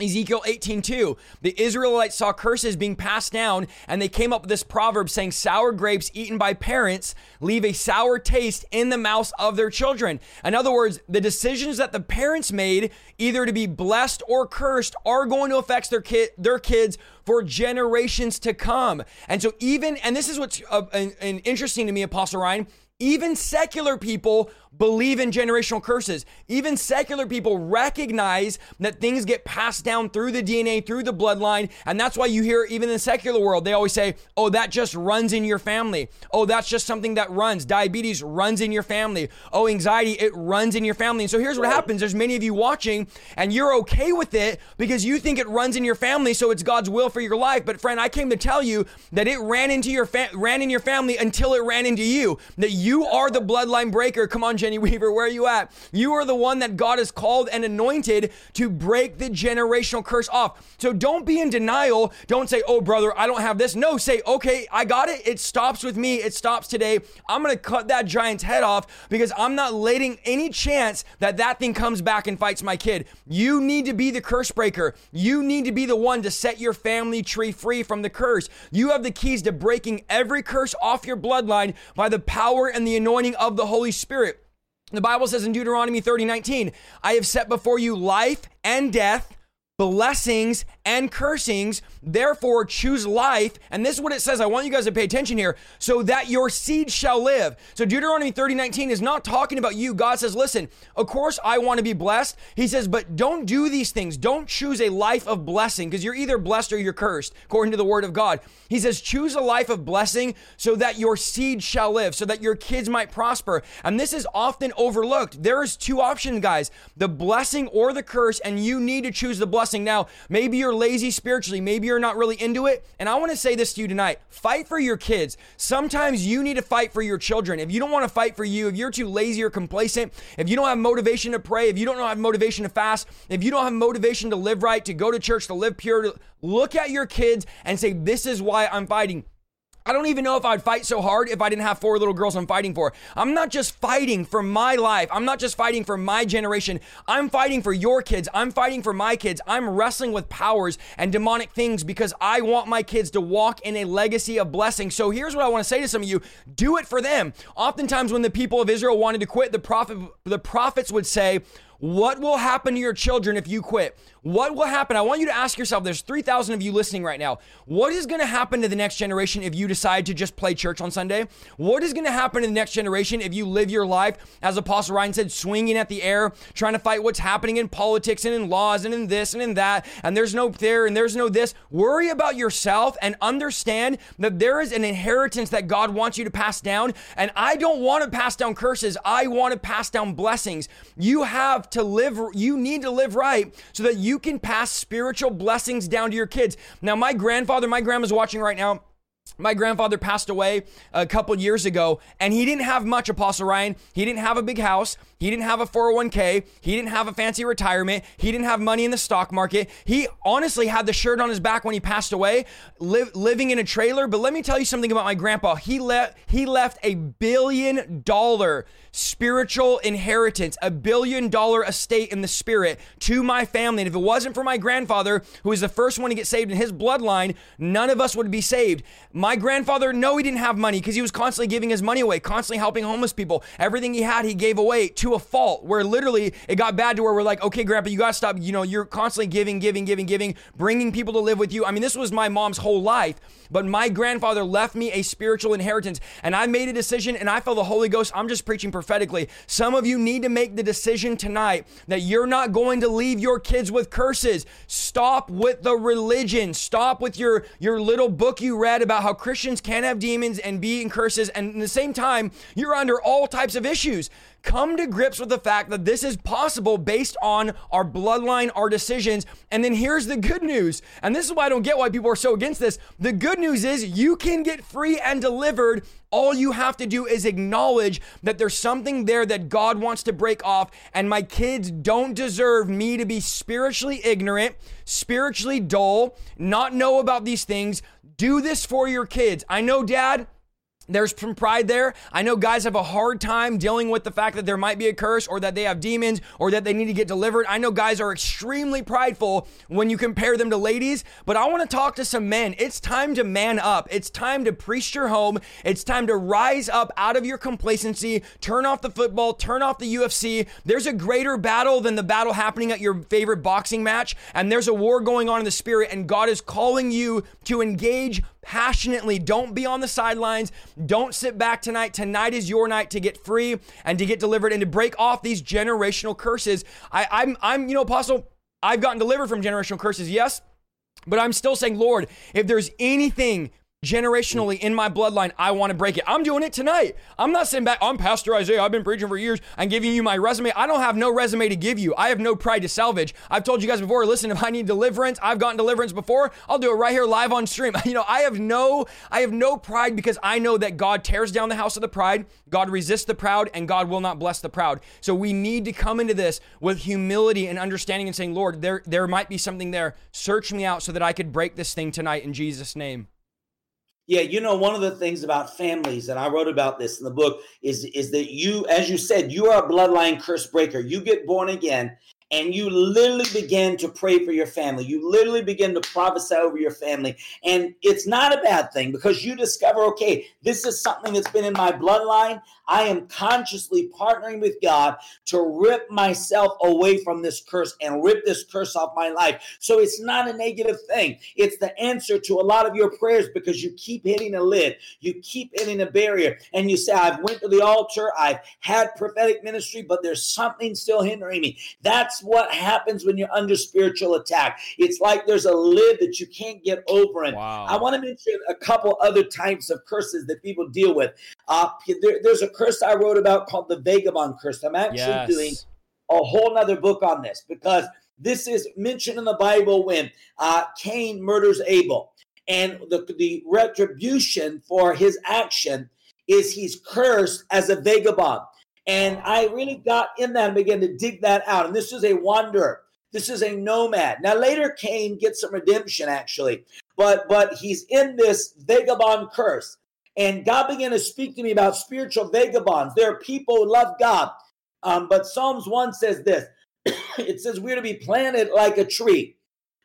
Ezekiel 18:2 The Israelites saw curses being passed down and they came up with this proverb saying sour grapes eaten by parents leave a sour taste in the mouths of their children. In other words, the decisions that the parents made either to be blessed or cursed are going to affect their kid their kids for generations to come. And so even and this is what's uh, an, an interesting to me Apostle Ryan, even secular people believe in generational curses. Even secular people recognize that things get passed down through the DNA, through the bloodline. And that's why you hear, even in the secular world, they always say, oh, that just runs in your family. Oh, that's just something that runs. Diabetes runs in your family. Oh, anxiety, it runs in your family. And so here's what happens there's many of you watching, and you're okay with it because you think it runs in your family, so it's God's will for your life. But friend, I came to tell you that it ran into your fa- ran in your family until it ran into you. That you are the bloodline breaker. Come on, Jenny Weaver, where are you at? You are the one that God has called and anointed to break the generational curse off. So don't be in denial. Don't say, oh, brother, I don't have this. No, say, okay, I got it. It stops with me. It stops today. I'm going to cut that giant's head off because I'm not letting any chance that that thing comes back and fights my kid. You need to be the curse breaker. You need to be the one to set your family tree free from the curse. You have the keys to breaking every curse off your bloodline by the power and the anointing of the Holy Spirit. The Bible says in Deuteronomy 30 19, I have set before you life and death, blessings and cursings. Therefore, choose life. And this is what it says. I want you guys to pay attention here so that your seed shall live. So, Deuteronomy 30 19 is not talking about you. God says, Listen, of course, I want to be blessed. He says, But don't do these things. Don't choose a life of blessing because you're either blessed or you're cursed, according to the word of God. He says, Choose a life of blessing so that your seed shall live, so that your kids might prosper. And this is often overlooked. There is two options, guys the blessing or the curse, and you need to choose the blessing. Now, maybe you're lazy spiritually. Maybe you're not really into it. And I want to say this to you tonight fight for your kids. Sometimes you need to fight for your children. If you don't want to fight for you, if you're too lazy or complacent, if you don't have motivation to pray, if you don't have motivation to fast, if you don't have motivation to live right, to go to church, to live pure, to look at your kids and say, This is why I'm fighting. I don't even know if I'd fight so hard if I didn't have four little girls I'm fighting for. I'm not just fighting for my life. I'm not just fighting for my generation. I'm fighting for your kids. I'm fighting for my kids. I'm wrestling with powers and demonic things because I want my kids to walk in a legacy of blessing. So here's what I want to say to some of you do it for them. Oftentimes, when the people of Israel wanted to quit, the prophet, the prophets would say, what will happen to your children if you quit? What will happen? I want you to ask yourself there's 3,000 of you listening right now. What is going to happen to the next generation if you decide to just play church on Sunday? What is going to happen to the next generation if you live your life, as Apostle Ryan said, swinging at the air, trying to fight what's happening in politics and in laws and in this and in that, and there's no there and there's no this? Worry about yourself and understand that there is an inheritance that God wants you to pass down. And I don't want to pass down curses, I want to pass down blessings. You have to live, you need to live right so that you can pass spiritual blessings down to your kids. Now, my grandfather, my grandma's watching right now. My grandfather passed away a couple years ago, and he didn't have much, Apostle Ryan. He didn't have a big house. He didn't have a 401k. He didn't have a fancy retirement. He didn't have money in the stock market. He honestly had the shirt on his back when he passed away, li- living in a trailer. But let me tell you something about my grandpa. He left he left a billion dollar spiritual inheritance, a billion dollar estate in the spirit to my family. And if it wasn't for my grandfather, who was the first one to get saved in his bloodline, none of us would be saved. My grandfather, no, he didn't have money because he was constantly giving his money away, constantly helping homeless people. Everything he had, he gave away to a fault where literally it got bad to where we're like, okay, grandpa, you got to stop. You know, you're constantly giving, giving, giving, giving, bringing people to live with you. I mean, this was my mom's whole life, but my grandfather left me a spiritual inheritance. And I made a decision and I felt the Holy Ghost. I'm just preaching prophetically. Some of you need to make the decision tonight that you're not going to leave your kids with curses. Stop with the religion. Stop with your, your little book you read about how Christians can have demons and be in curses. And at the same time, you're under all types of issues come to grips with the fact that this is possible based on our bloodline, our decisions. And then here's the good news. And this is why I don't get why people are so against this. The good news is you can get free and delivered. All you have to do is acknowledge that there's something there that God wants to break off. And my kids don't deserve me to be spiritually ignorant, spiritually dull, not know about these things. Do this for your kids. I know, dad. There's some pride there. I know guys have a hard time dealing with the fact that there might be a curse or that they have demons or that they need to get delivered. I know guys are extremely prideful when you compare them to ladies, but I want to talk to some men. It's time to man up. It's time to preach your home. It's time to rise up out of your complacency, turn off the football, turn off the UFC. There's a greater battle than the battle happening at your favorite boxing match, and there's a war going on in the spirit, and God is calling you to engage passionately. Don't be on the sidelines. Don't sit back tonight. Tonight is your night to get free and to get delivered and to break off these generational curses. I, I'm, I'm, you know, Apostle, I've gotten delivered from generational curses, yes, but I'm still saying, Lord, if there's anything generationally in my bloodline, I want to break it. I'm doing it tonight. I'm not sitting back, I'm Pastor Isaiah. I've been preaching for years. I'm giving you my resume. I don't have no resume to give you. I have no pride to salvage. I've told you guys before, listen, if I need deliverance, I've gotten deliverance before. I'll do it right here live on stream. You know, I have no I have no pride because I know that God tears down the house of the pride, God resists the proud, and God will not bless the proud. So we need to come into this with humility and understanding and saying, Lord, there there might be something there. Search me out so that I could break this thing tonight in Jesus' name. Yeah, you know, one of the things about families, and I wrote about this in the book, is is that you, as you said, you are a bloodline curse breaker. You get born again, and you literally begin to pray for your family. You literally begin to prophesy over your family. And it's not a bad thing because you discover, okay, this is something that's been in my bloodline. I am consciously partnering with God to rip myself away from this curse and rip this curse off my life. So it's not a negative thing. It's the answer to a lot of your prayers because you keep hitting a lid, you keep hitting a barrier, and you say, I've went to the altar, I've had prophetic ministry, but there's something still hindering me. That's what happens when you're under spiritual attack. It's like there's a lid that you can't get over. And wow. I want to mention a couple other types of curses that people deal with. Uh, there, there's a curse I wrote about called the vagabond curse. I'm actually yes. doing a whole nother book on this because This is mentioned in the Bible when uh, Cain murders Abel. And the, the retribution for his action is he's cursed as a vagabond. And I really got in that and began to dig that out. And this is a wanderer. This is a nomad. Now later Cain gets some redemption actually, but but he's in this vagabond curse. And God began to speak to me about spiritual vagabonds. There are people who love God. Um, but Psalms 1 says this it says we're to be planted like a tree.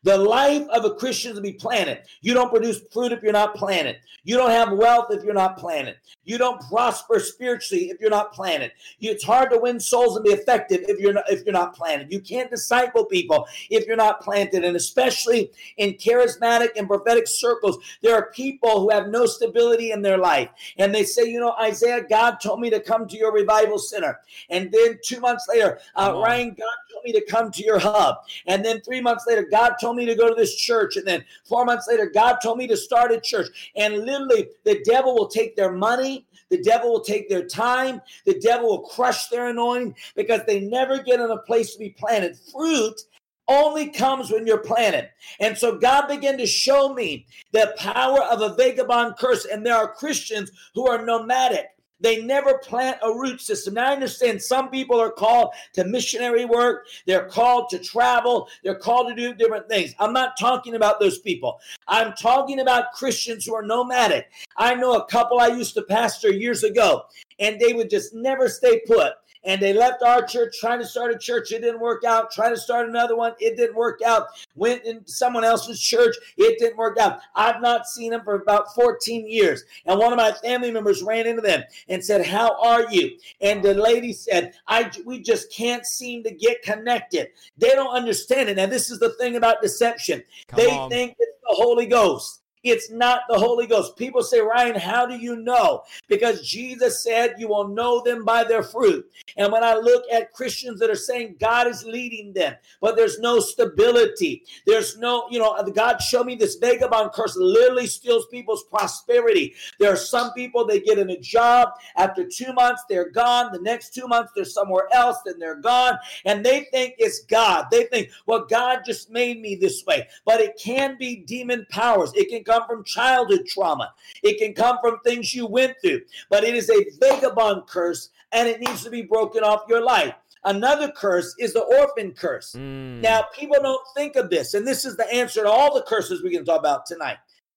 The life of a Christian is to be planted. You don't produce fruit if you're not planted. You don't have wealth if you're not planted. You don't prosper spiritually if you're not planted. It's hard to win souls and be effective if you're not, if you're not planted. You can't disciple people if you're not planted. And especially in charismatic and prophetic circles, there are people who have no stability in their life. And they say, you know, Isaiah, God told me to come to your revival center. And then two months later, uh, Ryan, God told me to come to your hub. And then three months later, God told me to go to this church. And then four months later, God told me to start a church. And literally, the devil will take their money, the devil will take their time, the devil will crush their anointing because they never get in a place to be planted. Fruit only comes when you're planted. And so God began to show me the power of a vagabond curse. And there are Christians who are nomadic. They never plant a root system. Now, I understand some people are called to missionary work, they're called to travel, they're called to do different things. I'm not talking about those people. I'm talking about Christians who are nomadic. I know a couple I used to pastor years ago, and they would just never stay put and they left our church trying to start a church. It didn't work out. Trying to start another one. It didn't work out. Went in someone else's church. It didn't work out. I've not seen them for about 14 years. And one of my family members ran into them and said, How are you? And the lady said, I we just can't seem to get connected. They don't understand it. And this is the thing about deception. Come they on. think it's the Holy Ghost. It's not the Holy Ghost. People say, Ryan, how do you know? Because Jesus said, You will know them by their fruit. And when I look at Christians that are saying God is leading them, but there's no stability, there's no, you know, uh, God showed me this vagabond curse literally steals people's prosperity. There are some people, they get in a job. After two months, they're gone. The next two months, they're somewhere else, then they're gone. And they think it's God. They think, well, God just made me this way. But it can be demon powers. It can come come from childhood trauma. It can come from things you went through, but it is a vagabond curse and it needs to be broken off your life. Another curse is the orphan curse. Mm. Now, people don't think of this, and this is the answer to all the curses we're going to talk about tonight.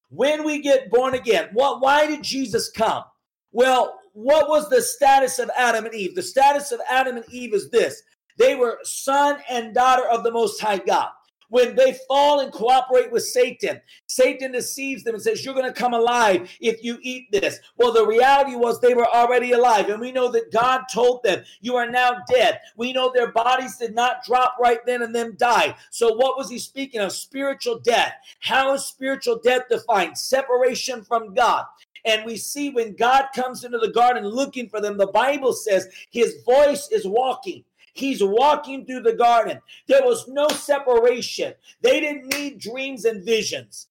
When we get born again, what, why did Jesus come? Well, what was the status of Adam and Eve? The status of Adam and Eve is this they were son and daughter of the Most High God when they fall and cooperate with Satan, Satan deceives them and says, You're going to come alive if you eat this. Well, the reality was they were already alive. And we know that God told them, You are now dead. We know their bodies did not drop right then and then die. So, what was he speaking of? Spiritual death. How is spiritual death defined? Separation from God. And we see when God comes into the garden looking for them, the Bible says his voice is walking. He's walking through the garden. There was no separation. They didn't need dreams and visions.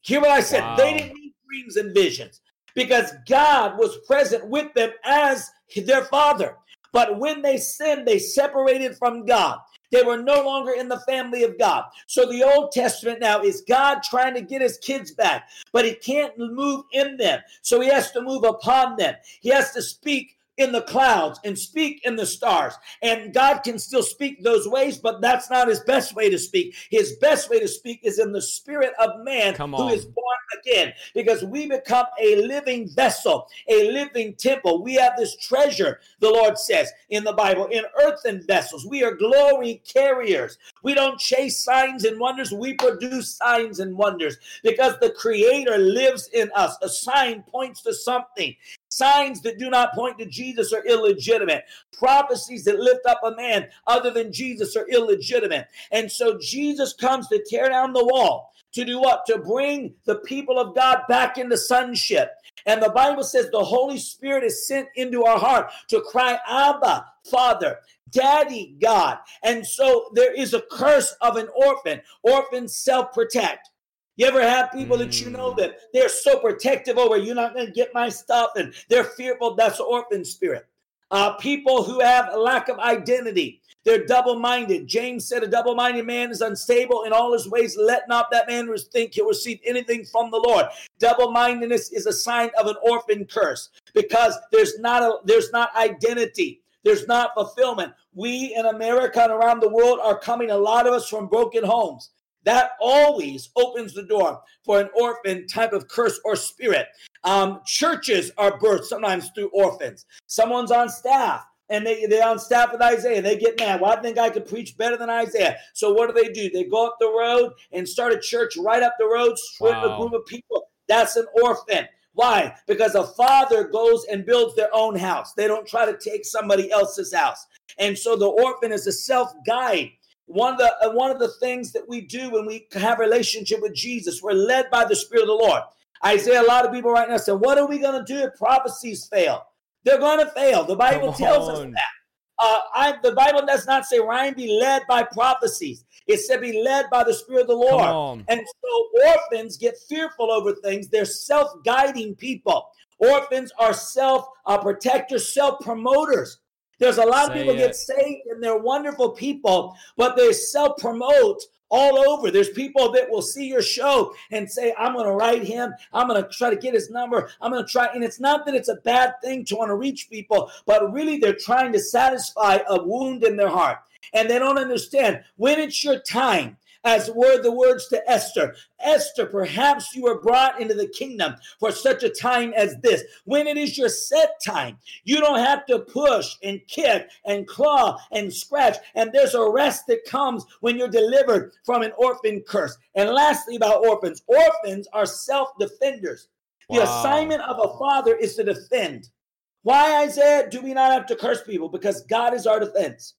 Hear what I said? Wow. They didn't need dreams and visions because God was present with them as their father. But when they sinned, they separated from God. They were no longer in the family of God. So the Old Testament now is God trying to get his kids back, but he can't move in them. So he has to move upon them. He has to speak in the clouds and speak in the stars. And God can still speak those ways, but that's not his best way to speak. His best way to speak is in the spirit of man who is born again, because we become a living vessel, a living temple. We have this treasure, the Lord says in the Bible, in earthen vessels. We are glory carriers. We don't chase signs and wonders, we produce signs and wonders because the Creator lives in us. A sign points to something. Signs that do not point to Jesus are illegitimate. Prophecies that lift up a man other than Jesus are illegitimate. And so Jesus comes to tear down the wall. To do what? To bring the people of God back into sonship. And the Bible says the Holy Spirit is sent into our heart to cry, Abba, Father, Daddy, God. And so there is a curse of an orphan. Orphans self protect. You ever have people that you know mm. that they're so protective over you're not going to get my stuff and they're fearful? That's orphan spirit. uh, people who have a lack of identity. They're double minded. James said, A double minded man is unstable in all his ways. Let not that man think he'll receive anything from the Lord. Double mindedness is a sign of an orphan curse because there's not a there's not identity. There's not fulfillment. We in America and around the world are coming, a lot of us from broken homes. That always opens the door for an orphan type of curse or spirit. Um, churches are birthed sometimes through orphans. Someone's on staff and they, they're on staff with Isaiah. They get mad. Well, I think I could preach better than Isaiah. So what do they do? They go up the road and start a church right up the road, strip wow. a group of people. That's an orphan. Why? Because a father goes and builds their own house. They don't try to take somebody else's house. And so the orphan is a self guide. One of the uh, one of the things that we do when we have a relationship with Jesus, we're led by the Spirit of the Lord. Isaiah, a lot of people right now say, "What are we going to do if prophecies fail?" They're going to fail. The Bible Come tells on. us that. Uh, I, the Bible does not say Ryan be led by prophecies. It said be led by the Spirit of the Lord. And so orphans get fearful over things. They're self-guiding people. Orphans are self uh, protectors, self promoters. There's a lot Say of people it. get saved and they're wonderful people, but they self promote all over. There's people that will see your show and say, I'm going to write him. I'm going to try to get his number. I'm going to try. And it's not that it's a bad thing to want to reach people, but really they're trying to satisfy a wound in their heart. And they don't understand when it's your time as were the words to Esther. Esther, perhaps you were brought into the kingdom for such a time as this. When it is your set time, you don't have to push and kick and claw and scratch. And there's a rest that comes when you're delivered from an orphan curse. And lastly, about orphans orphans are self defenders. The assignment of a father is to defend. Why, Isaiah, do we not have to curse people? Because God is our defense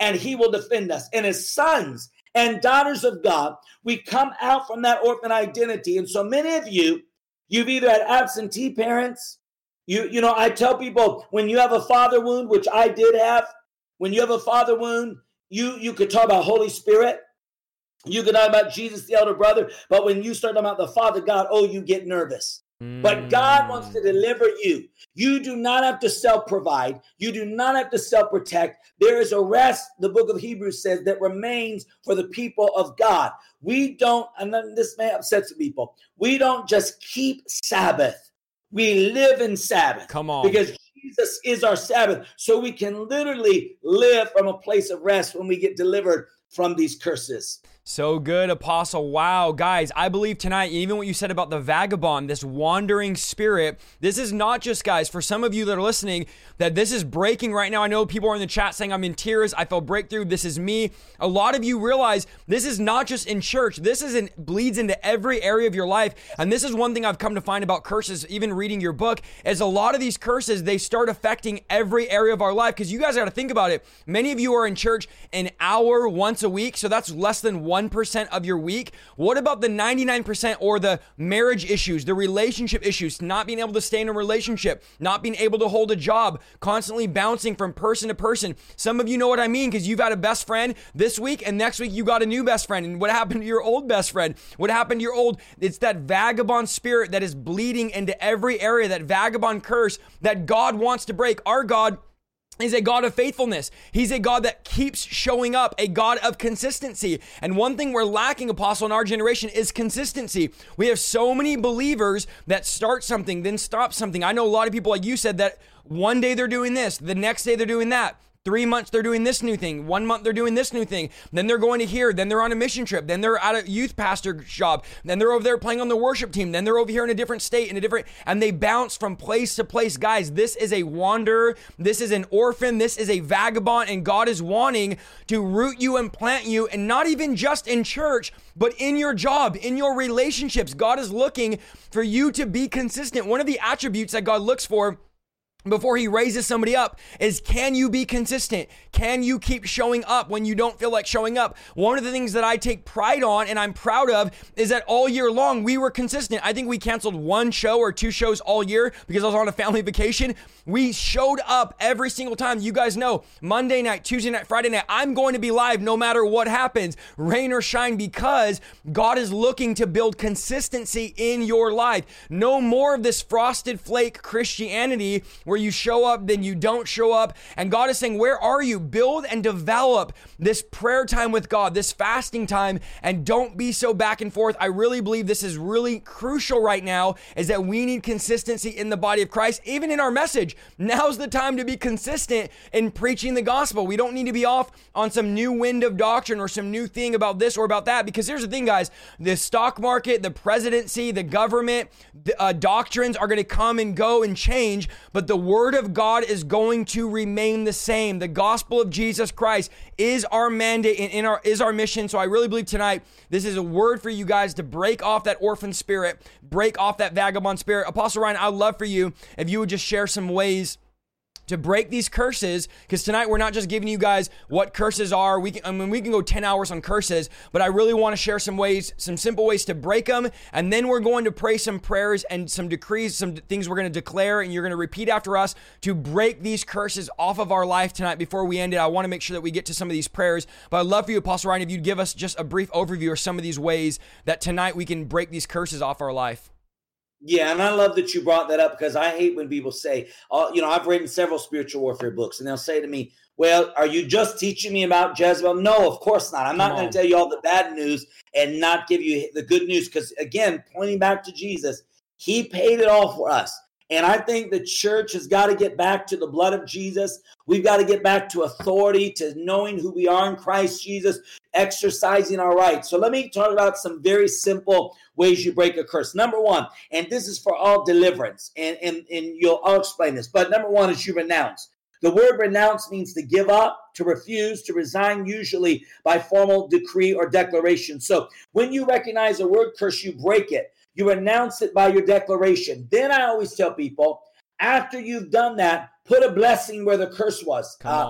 and he will defend us. And as sons, and daughters of God, we come out from that orphan identity. And so many of you, you've either had absentee parents. You, you know, I tell people when you have a father wound, which I did have, when you have a father wound, you you could talk about Holy Spirit, you could talk about Jesus, the elder brother, but when you start talking about the Father God, oh, you get nervous. But God wants to mm. deliver you. You do not have to self provide. You do not have to self protect. There is a rest, the book of Hebrews says, that remains for the people of God. We don't, and this may upset some people, we don't just keep Sabbath. We live in Sabbath. Come on. Because Jesus is our Sabbath. So we can literally live from a place of rest when we get delivered from these curses. So good, Apostle. Wow, guys, I believe tonight, even what you said about the vagabond, this wandering spirit, this is not just, guys, for some of you that are listening, that this is breaking right now. I know people are in the chat saying, I'm in tears. I felt breakthrough. This is me. A lot of you realize this is not just in church, this is in, bleeds into every area of your life. And this is one thing I've come to find about curses, even reading your book, is a lot of these curses, they start affecting every area of our life. Because you guys got to think about it. Many of you are in church an hour once a week, so that's less than one 1% of your week? What about the 99% or the marriage issues, the relationship issues, not being able to stay in a relationship, not being able to hold a job, constantly bouncing from person to person? Some of you know what I mean because you've had a best friend this week and next week you got a new best friend. And what happened to your old best friend? What happened to your old? It's that vagabond spirit that is bleeding into every area, that vagabond curse that God wants to break. Our God is a God of faithfulness. He's a God that keeps showing up, a God of consistency. And one thing we're lacking, Apostle, in our generation is consistency. We have so many believers that start something, then stop something. I know a lot of people, like you said, that one day they're doing this, the next day they're doing that. Three months they're doing this new thing. One month they're doing this new thing. Then they're going to here. Then they're on a mission trip. Then they're at a youth pastor job. Then they're over there playing on the worship team. Then they're over here in a different state, in a different, and they bounce from place to place. Guys, this is a wanderer. This is an orphan. This is a vagabond. And God is wanting to root you and plant you, and not even just in church, but in your job, in your relationships. God is looking for you to be consistent. One of the attributes that God looks for before he raises somebody up is can you be consistent? Can you keep showing up when you don't feel like showing up? One of the things that I take pride on and I'm proud of is that all year long we were consistent. I think we canceled one show or two shows all year because I was on a family vacation. We showed up every single time. You guys know Monday night, Tuesday night, Friday night, I'm going to be live no matter what happens, rain or shine, because God is looking to build consistency in your life. No more of this frosted flake Christianity where where you show up, then you don't show up. And God is saying, Where are you? Build and develop this prayer time with God, this fasting time, and don't be so back and forth. I really believe this is really crucial right now, is that we need consistency in the body of Christ, even in our message. Now's the time to be consistent in preaching the gospel. We don't need to be off on some new wind of doctrine or some new thing about this or about that. Because here's the thing, guys the stock market, the presidency, the government, the, uh, doctrines are going to come and go and change, but the word of God is going to remain the same. The gospel of Jesus Christ is our mandate and in our is our mission. So I really believe tonight this is a word for you guys to break off that orphan spirit, break off that vagabond spirit. Apostle Ryan, I'd love for you if you would just share some ways to break these curses because tonight we're not just giving you guys what curses are. We can i mean we can go 10 hours on curses but i really want to share some ways some simple ways to break them and then we're going to pray some prayers and some decrees some things we're going to declare and you're going to repeat after us to break these curses off of our life tonight before we end it. I want to make sure that we get to some of these prayers but i'd love for you apostle ryan if you'd give us just a brief overview of some of these ways that tonight we can break these curses off our life yeah, and I love that you brought that up because I hate when people say, "Oh, you know, I've written several spiritual warfare books," and they'll say to me, "Well, are you just teaching me about Jezebel?" No, of course not. I'm not going to tell you all the bad news and not give you the good news because, again, pointing back to Jesus, He paid it all for us. And I think the church has got to get back to the blood of Jesus. We've got to get back to authority, to knowing who we are in Christ Jesus, exercising our rights. So let me talk about some very simple ways you break a curse. Number one, and this is for all deliverance, and, and, and you'll I'll explain this, but number one is you renounce. The word renounce means to give up, to refuse, to resign, usually by formal decree or declaration. So when you recognize a word curse, you break it. You announce it by your declaration. Then I always tell people, after you've done that, put a blessing where the curse was. Uh,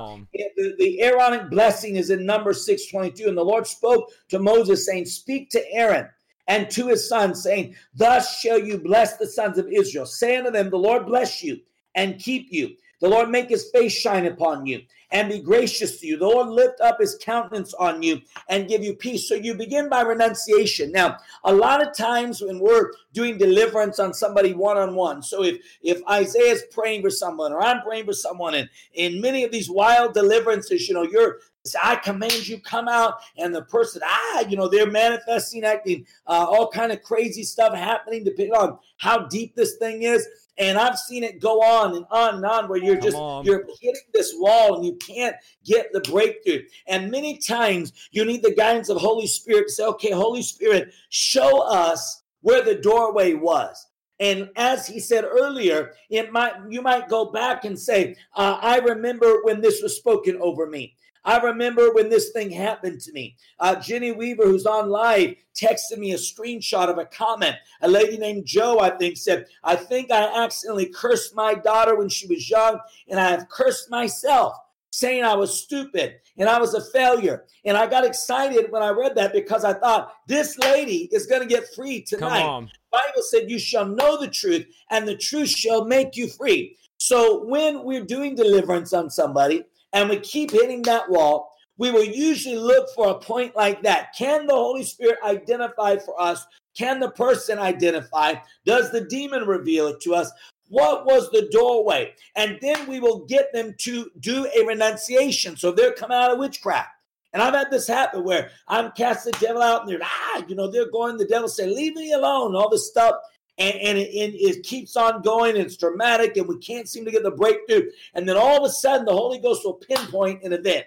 the, the Aaronic blessing is in number 622. And the Lord spoke to Moses, saying, Speak to Aaron and to his sons, saying, Thus shall you bless the sons of Israel. Say unto them, The Lord bless you and keep you. The Lord make his face shine upon you and be gracious to you. The Lord lift up his countenance on you and give you peace. So you begin by renunciation. Now, a lot of times when we're doing deliverance on somebody one on one, so if if Isaiah is praying for someone or I'm praying for someone, and in many of these wild deliverances, you know, you're I command you come out, and the person, ah, you know, they're manifesting, acting, uh, all kind of crazy stuff happening, depending on how deep this thing is. And I've seen it go on and on and on where you're just you're hitting this wall and you can't get the breakthrough. And many times you need the guidance of Holy Spirit to say, okay, Holy Spirit, show us where the doorway was. And as he said earlier, it might you might go back and say, uh, "I remember when this was spoken over me." I remember when this thing happened to me. Uh, Jenny Weaver, who's on live, texted me a screenshot of a comment. A lady named Joe, I think, said, I think I accidentally cursed my daughter when she was young, and I have cursed myself saying I was stupid and I was a failure. And I got excited when I read that because I thought this lady is going to get free tonight. Bible said you shall know the truth and the truth shall make you free. So when we're doing deliverance on somebody, and we keep hitting that wall, we will usually look for a point like that. Can the Holy Spirit identify for us? Can the person identify? Does the demon reveal it to us? What was the doorway? And then we will get them to do a renunciation. So they're coming out of witchcraft. And I've had this happen where I'm casting the devil out and they're, ah, you know, they're going, the devil say, leave me alone, all this stuff and, and it, it, keeps on going. it's dramatic, and we can't seem to get the breakthrough. And then all of a sudden, the Holy Ghost will pinpoint an event.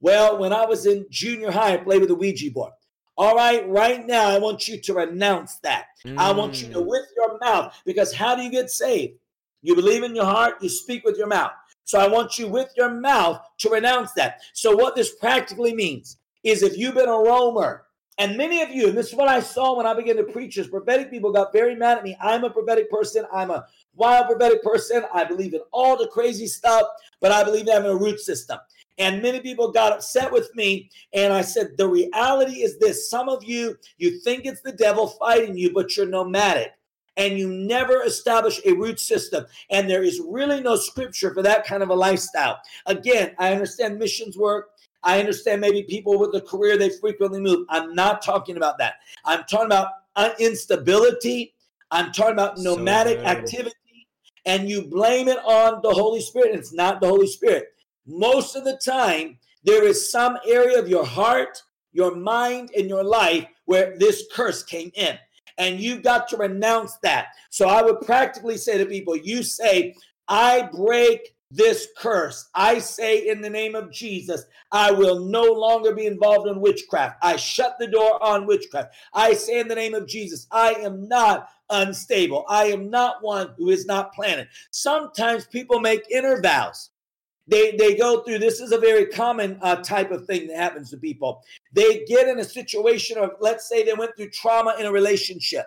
Well, when I was in junior high, I played with the Ouija board. All right, right now, I want you to renounce that. Mm. I want you to, mm. with your mouth, because how do you get saved? You believe in your heart, you speak with your mouth. So I want you with your mouth to renounce that. So, what this practically means is if you've been a roamer, and many of you, and this is what I saw when I began to preach, is prophetic people got very mad at me. I'm a prophetic person. I'm a wild prophetic person. I believe in all the crazy stuff, but I believe in having a root system. And many people got upset with me. And I said, the reality is this some of you, you think it's the devil fighting you, but you're nomadic and you never establish a root system. And there is really no scripture for that kind of a lifestyle. Again, I understand missions work. I understand maybe people with a career they frequently move. I'm not talking about that. I'm talking about instability. I'm talking about nomadic so activity. and you blame it on the Holy Spirit. It's not the Holy Spirit. Most of the time, there is some area of your heart, your mind, and your life where this curse came in. And you've got to renounce that. So I would practically say to people, you say, I break this curse. I say in the name of Jesus, I will no longer be involved in witchcraft. I shut the door on witchcraft. I say in the name of Jesus, I am not unstable. I am not one who is not planted. Sometimes people make inner vows. They, they go through this is a very common uh, type of thing that happens to people. They get in a situation of, let's say, they went through trauma in a relationship.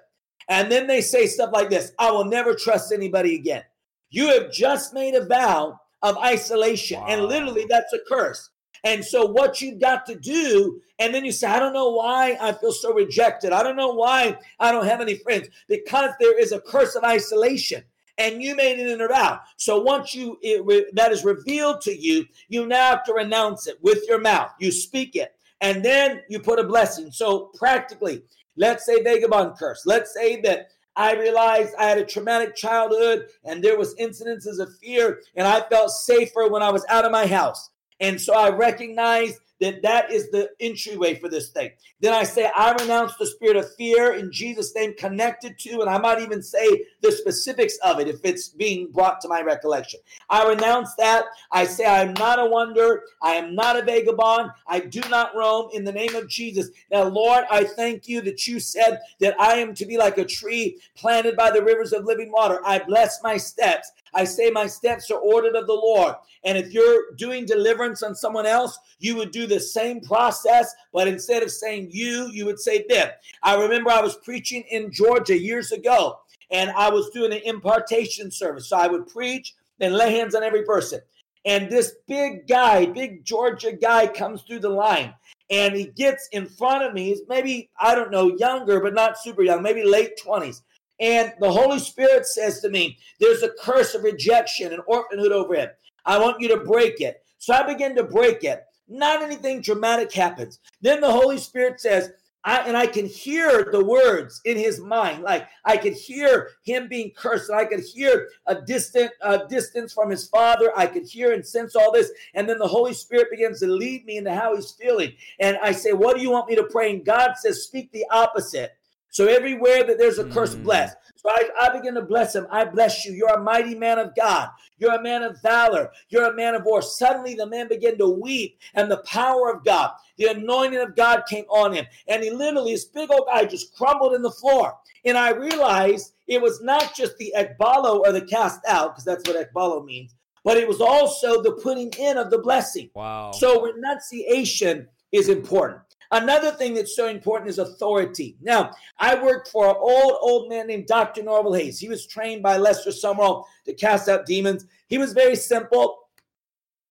And then they say stuff like this I will never trust anybody again. You have just made a vow of isolation, wow. and literally that's a curse. And so, what you've got to do, and then you say, I don't know why I feel so rejected. I don't know why I don't have any friends, because there is a curse of isolation. And you made it in a vow. So once you it, that is revealed to you, you now have to renounce it with your mouth. You speak it, and then you put a blessing. So practically, let's say vagabond curse. Let's say that I realized I had a traumatic childhood and there was incidences of fear and I felt safer when I was out of my house. And so I recognized that that is the entryway for this thing. Then I say, I renounce the spirit of fear in Jesus' name, connected to, and I might even say the specifics of it if it's being brought to my recollection. I renounce that. I say, I am not a wonder. I am not a vagabond. I do not roam in the name of Jesus. Now, Lord, I thank you that you said that I am to be like a tree planted by the rivers of living water. I bless my steps. I say my steps are ordered of the Lord. And if you're doing deliverance on someone else, you would do the same process, but instead of saying you, you would say them. I remember I was preaching in Georgia years ago, and I was doing an impartation service. So I would preach and lay hands on every person. And this big guy, big Georgia guy, comes through the line and he gets in front of me. He's maybe, I don't know, younger, but not super young, maybe late 20s. And the Holy Spirit says to me, There's a curse of rejection and orphanhood over him. I want you to break it. So I begin to break it. Not anything dramatic happens. Then the Holy Spirit says, I, and I can hear the words in his mind. Like I could hear him being cursed, and I could hear a distant uh, distance from his father. I could hear and sense all this. And then the Holy Spirit begins to lead me into how he's feeling. And I say, What do you want me to pray? And God says, Speak the opposite. So everywhere that there's a curse, mm. bless. So I, I begin to bless him. I bless you. You're a mighty man of God. You're a man of valor. You're a man of war. Suddenly the man began to weep, and the power of God, the anointing of God came on him. And he literally, this big old guy just crumbled in the floor. And I realized it was not just the ekbalo or the cast out, because that's what ekbalo means, but it was also the putting in of the blessing. Wow. So renunciation is important. Another thing that's so important is authority. Now, I worked for an old, old man named Dr. Norval Hayes. He was trained by Lester Sumrall to cast out demons. He was very simple.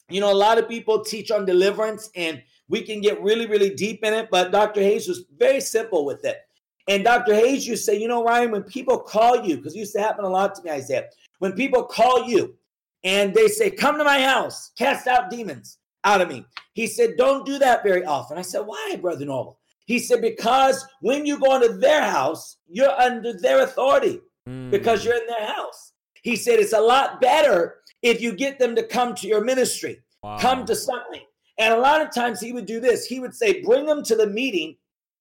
You know, a lot of people teach on deliverance and we can get really, really deep in it, but Dr. Hayes was very simple with it. And Dr. Hayes used to say, you know, Ryan, when people call you, because it used to happen a lot to me, I said, when people call you and they say, come to my house, cast out demons, out of me. He said, Don't do that very often. I said, Why, Brother Norval? He said, Because when you go into their house, you're under their authority mm. because you're in their house. He said, It's a lot better if you get them to come to your ministry, wow. come to something. And a lot of times he would do this. He would say, Bring them to the meeting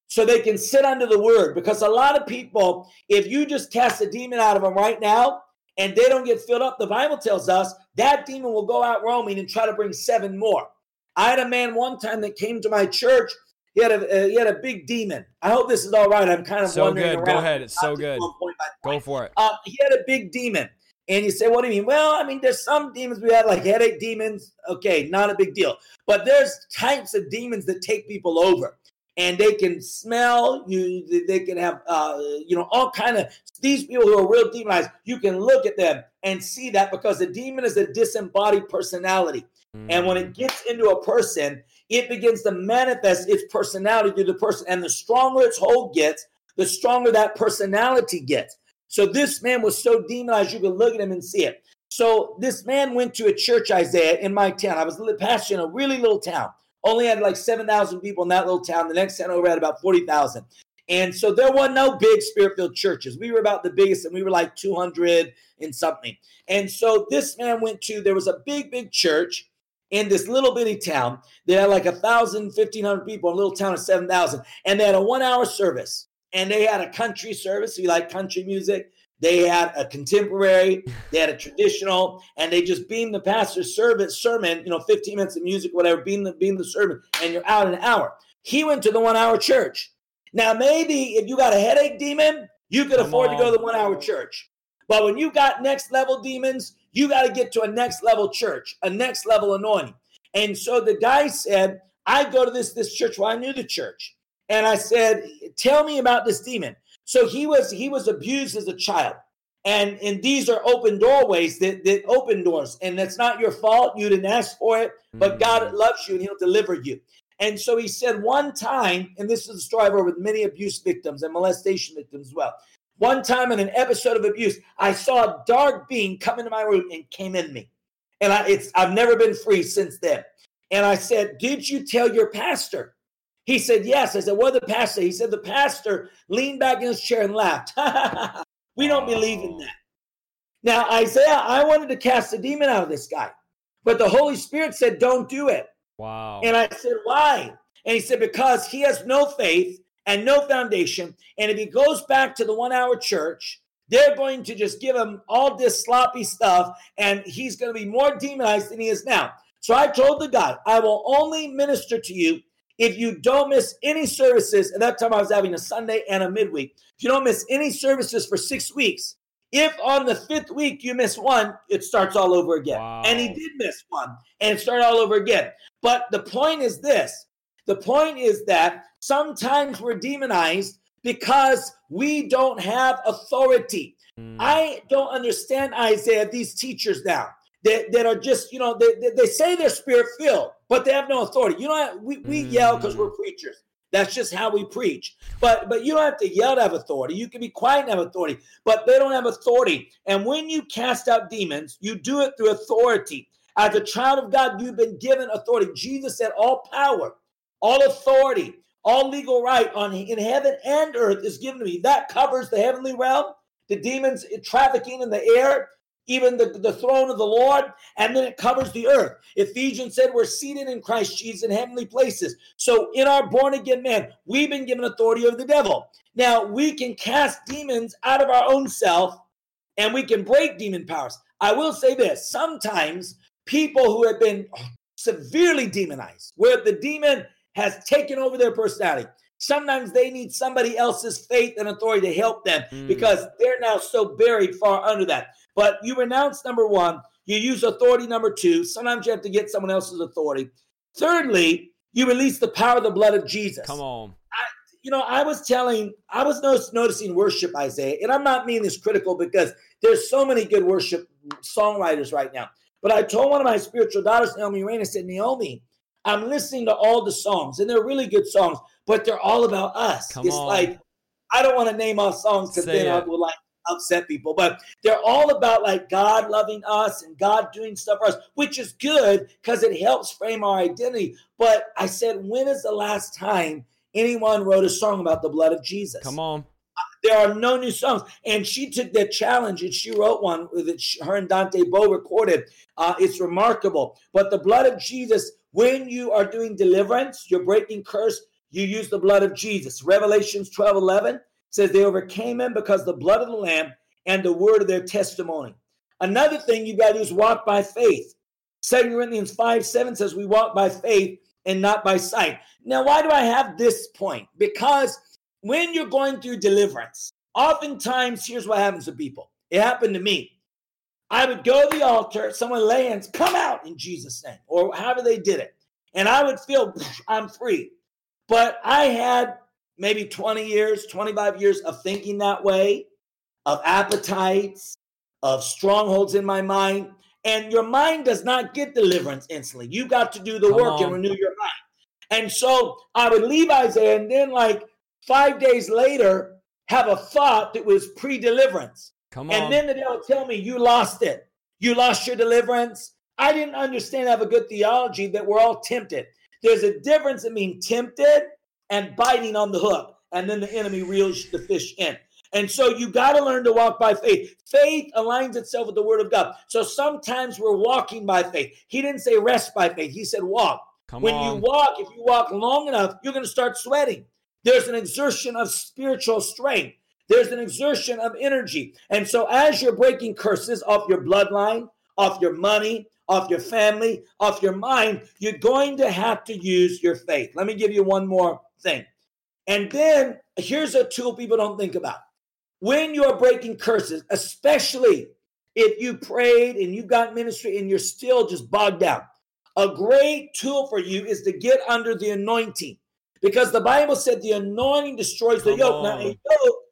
so they can sit under the word. Because a lot of people, if you just cast a demon out of them right now, and they don't get filled up, the Bible tells us that demon will go out roaming and try to bring seven more. I had a man one time that came to my church. He had a uh, he had a big demon. I hope this is all right. I'm kind of so wondering good. Around. Go ahead. It's so good. Point point. Go for it. Uh, he had a big demon. And you say, what do you mean? Well, I mean, there's some demons we have, like headache demons. Okay, not a big deal. But there's types of demons that take people over, and they can smell you. They can have, uh, you know, all kind of these people who are real demonized. You can look at them and see that because the demon is a disembodied personality. And mm. when it gets into a person, it begins to manifest its personality through the person. And the stronger its hold gets, the stronger that personality gets. So this man was so demonized, you could look at him and see it. So this man went to a church, Isaiah, in my town. I was pastoring a really little town. Only had like 7,000 people in that little town. The next town over had about 40,000. And so there were no big spirit filled churches. We were about the biggest, and we were like 200 and something. And so this man went to, there was a big, big church in this little bitty town. They had like a thousand, fifteen hundred people, a little town of 7,000. And they had a one hour service. And they had a country service. If You like country music? They had a contemporary, they had a traditional, and they just beamed the pastor's service sermon, you know, 15 minutes of music, whatever, beam the beam the sermon, and you're out in an hour. He went to the one hour church. Now, maybe if you got a headache demon, you could Come afford on. to go to the one hour church. But when you got next level demons, you got to get to a next level church, a next level anointing. And so the guy said, I go to this this church. Well, I knew the church. And I said, Tell me about this demon. So he was he was abused as a child. And and these are open doorways that, that open doors. And that's not your fault. You didn't ask for it, but God mm. loves you and he'll deliver you. And so he said one time, and this is a story I've heard with many abuse victims and molestation victims as well. One time in an episode of abuse, I saw a dark being come into my room and came in me. And I, it's I've never been free since then. And I said, Did you tell your pastor? He said, Yes. I said, What the pastor? He said, The pastor leaned back in his chair and laughed. we don't believe in that. Now, Isaiah, I wanted to cast a demon out of this guy, but the Holy Spirit said, Don't do it. Wow. And I said, why? And he said, because he has no faith and no foundation. And if he goes back to the one hour church, they're going to just give him all this sloppy stuff and he's going to be more demonized than he is now. So I told the guy, I will only minister to you if you don't miss any services. At that time, I was having a Sunday and a midweek. If you don't miss any services for six weeks, if on the fifth week you miss one, it starts all over again. Wow. And he did miss one and it started all over again. But the point is this the point is that sometimes we're demonized because we don't have authority. Mm. I don't understand, Isaiah, these teachers now that, that are just, you know, they, they say they're spirit filled, but they have no authority. You know, we, we mm. yell because we're preachers. That's just how we preach. But but you don't have to yell to have authority. You can be quiet and have authority, but they don't have authority. And when you cast out demons, you do it through authority. As a child of God, you've been given authority. Jesus said, All power, all authority, all legal right on in heaven and earth is given to me. That covers the heavenly realm, the demons trafficking in the air, even the, the throne of the Lord, and then it covers the earth. Ephesians said we're seated in Christ Jesus in heavenly places. So in our born again man, we've been given authority over the devil. Now we can cast demons out of our own self and we can break demon powers. I will say this sometimes people who have been severely demonized, where the demon has taken over their personality, sometimes they need somebody else's faith and authority to help them mm. because they're now so buried far under that. But you renounce number one, you use authority number two. Sometimes you have to get someone else's authority. Thirdly, you release the power of the blood of Jesus. Come on. I, you know, I was telling, I was noticing worship, Isaiah, and I'm not being this critical because there's so many good worship songwriters right now. But I told one of my spiritual daughters, Naomi Raine, I said, Naomi, I'm listening to all the songs, and they're really good songs, but they're all about us. Come it's on. like I don't want to name off songs because then it. I will like upset people, but they're all about like God loving us and God doing stuff for us, which is good because it helps frame our identity. But I said, when is the last time anyone wrote a song about the blood of Jesus? Come on. There are no new songs. And she took that challenge and she wrote one that her and Dante Bowe recorded. Uh, it's remarkable. But the blood of Jesus, when you are doing deliverance, you're breaking curse, you use the blood of Jesus. Revelations 12 11 says they overcame him because the blood of the Lamb and the word of their testimony. Another thing you got to do is walk by faith. Second Corinthians 5 7 says we walk by faith and not by sight. Now, why do I have this point? Because when you're going through deliverance, oftentimes here's what happens to people. It happened to me. I would go to the altar, someone lay hands, come out in Jesus' name, or however they did it. And I would feel I'm free. But I had maybe 20 years, 25 years of thinking that way, of appetites, of strongholds in my mind. And your mind does not get deliverance instantly. You got to do the Come work on. and renew your mind. And so I would leave Isaiah and then, like five days later, have a thought that was pre deliverance. Come on. And then the devil tell me, You lost it. You lost your deliverance. I didn't understand, I have a good theology that we're all tempted. There's a difference in being tempted and biting on the hook. and then the enemy reels the fish in. And so you got to learn to walk by faith. Faith aligns itself with the word of God. So sometimes we're walking by faith. He didn't say rest by faith, he said walk. Come when on. you walk, if you walk long enough, you're going to start sweating. There's an exertion of spiritual strength. There's an exertion of energy. And so as you're breaking curses off your bloodline, off your money, off your family, off your mind, you're going to have to use your faith. Let me give you one more thing. And then here's a tool people don't think about. When you're breaking curses, especially if you prayed and you got ministry and you're still just bogged down, a great tool for you is to get under the anointing because the Bible said the anointing destroys the Come yoke. On. Now, a yoke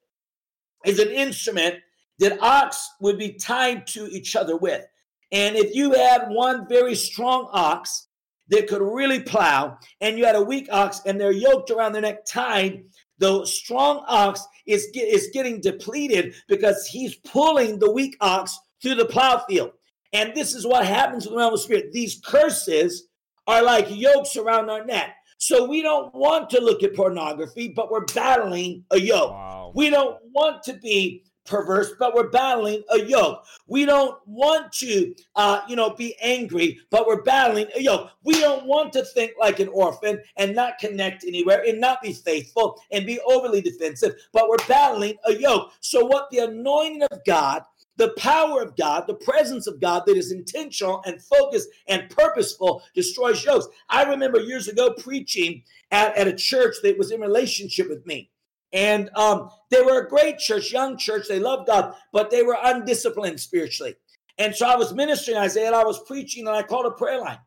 is an instrument that ox would be tied to each other with. And if you had one very strong ox that could really plow, and you had a weak ox and they're yoked around their neck tied, the strong ox is, is getting depleted because he's pulling the weak ox through the plow field. And this is what happens with the realm of spirit. These curses are like yokes around our neck. So we don't want to look at pornography, but we're battling a yoke. Wow. We don't want to be perverse, but we're battling a yoke. We don't want to, uh, you know, be angry, but we're battling a yoke. We don't want to think like an orphan and not connect anywhere and not be faithful and be overly defensive, but we're battling a yoke. So, what the anointing of God the power of God, the presence of God that is intentional and focused and purposeful destroys yokes. I remember years ago preaching at, at a church that was in relationship with me. And um, they were a great church, young church. They loved God, but they were undisciplined spiritually. And so I was ministering, Isaiah, and I was preaching, and I called a prayer line.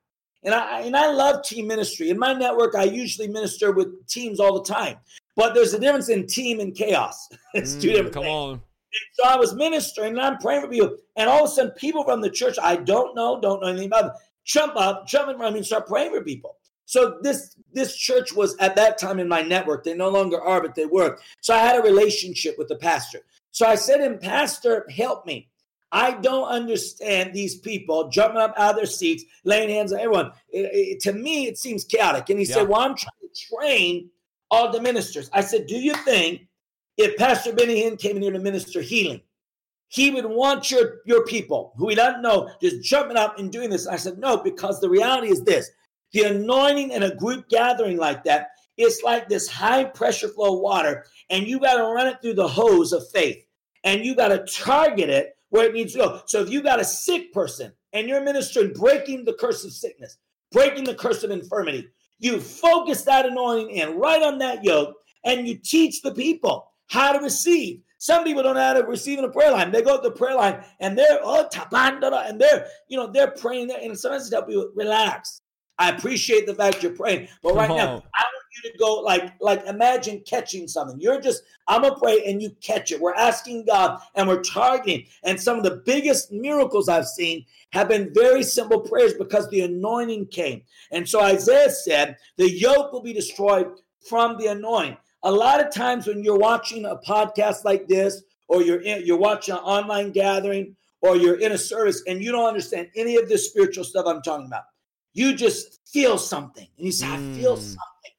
And I and I love team ministry. In my network, I usually minister with teams all the time. But there's a difference in team and chaos. it's mm, two different come things. on. So I was ministering and I'm praying for you. And all of a sudden, people from the church I don't know, don't know anything about them, jump up, jump in front of me and start praying for people. So this this church was at that time in my network. They no longer are, but they were. So I had a relationship with the pastor. So I said him, Pastor, help me. I don't understand these people jumping up out of their seats, laying hands on everyone. It, it, to me, it seems chaotic. And he yeah. said, Well, I'm trying to train all the ministers. I said, Do you think if Pastor Benny Hinn came in here to minister healing, he would want your, your people who he doesn't know just jumping up and doing this? I said, No, because the reality is this the anointing in a group gathering like that, it's like this high pressure flow of water, and you got to run it through the hose of faith, and you got to target it where it needs to go. So if you got a sick person and you're ministering, breaking the curse of sickness, breaking the curse of infirmity, you focus that anointing in right on that yoke, and you teach the people how to receive. Some people don't know how to receive in a prayer line. They go to the prayer line and they're oh tapandara, and they're you know they're praying there, and sometimes help you relax. I appreciate the fact you're praying, but right now, I want you to go like, like imagine catching something. You're just, I'm gonna pray and you catch it. We're asking God and we're targeting. And some of the biggest miracles I've seen have been very simple prayers because the anointing came. And so Isaiah said, the yoke will be destroyed from the anointing. A lot of times when you're watching a podcast like this, or you're in, you're watching an online gathering, or you're in a service and you don't understand any of this spiritual stuff I'm talking about you just feel something. And you say, I feel mm. something.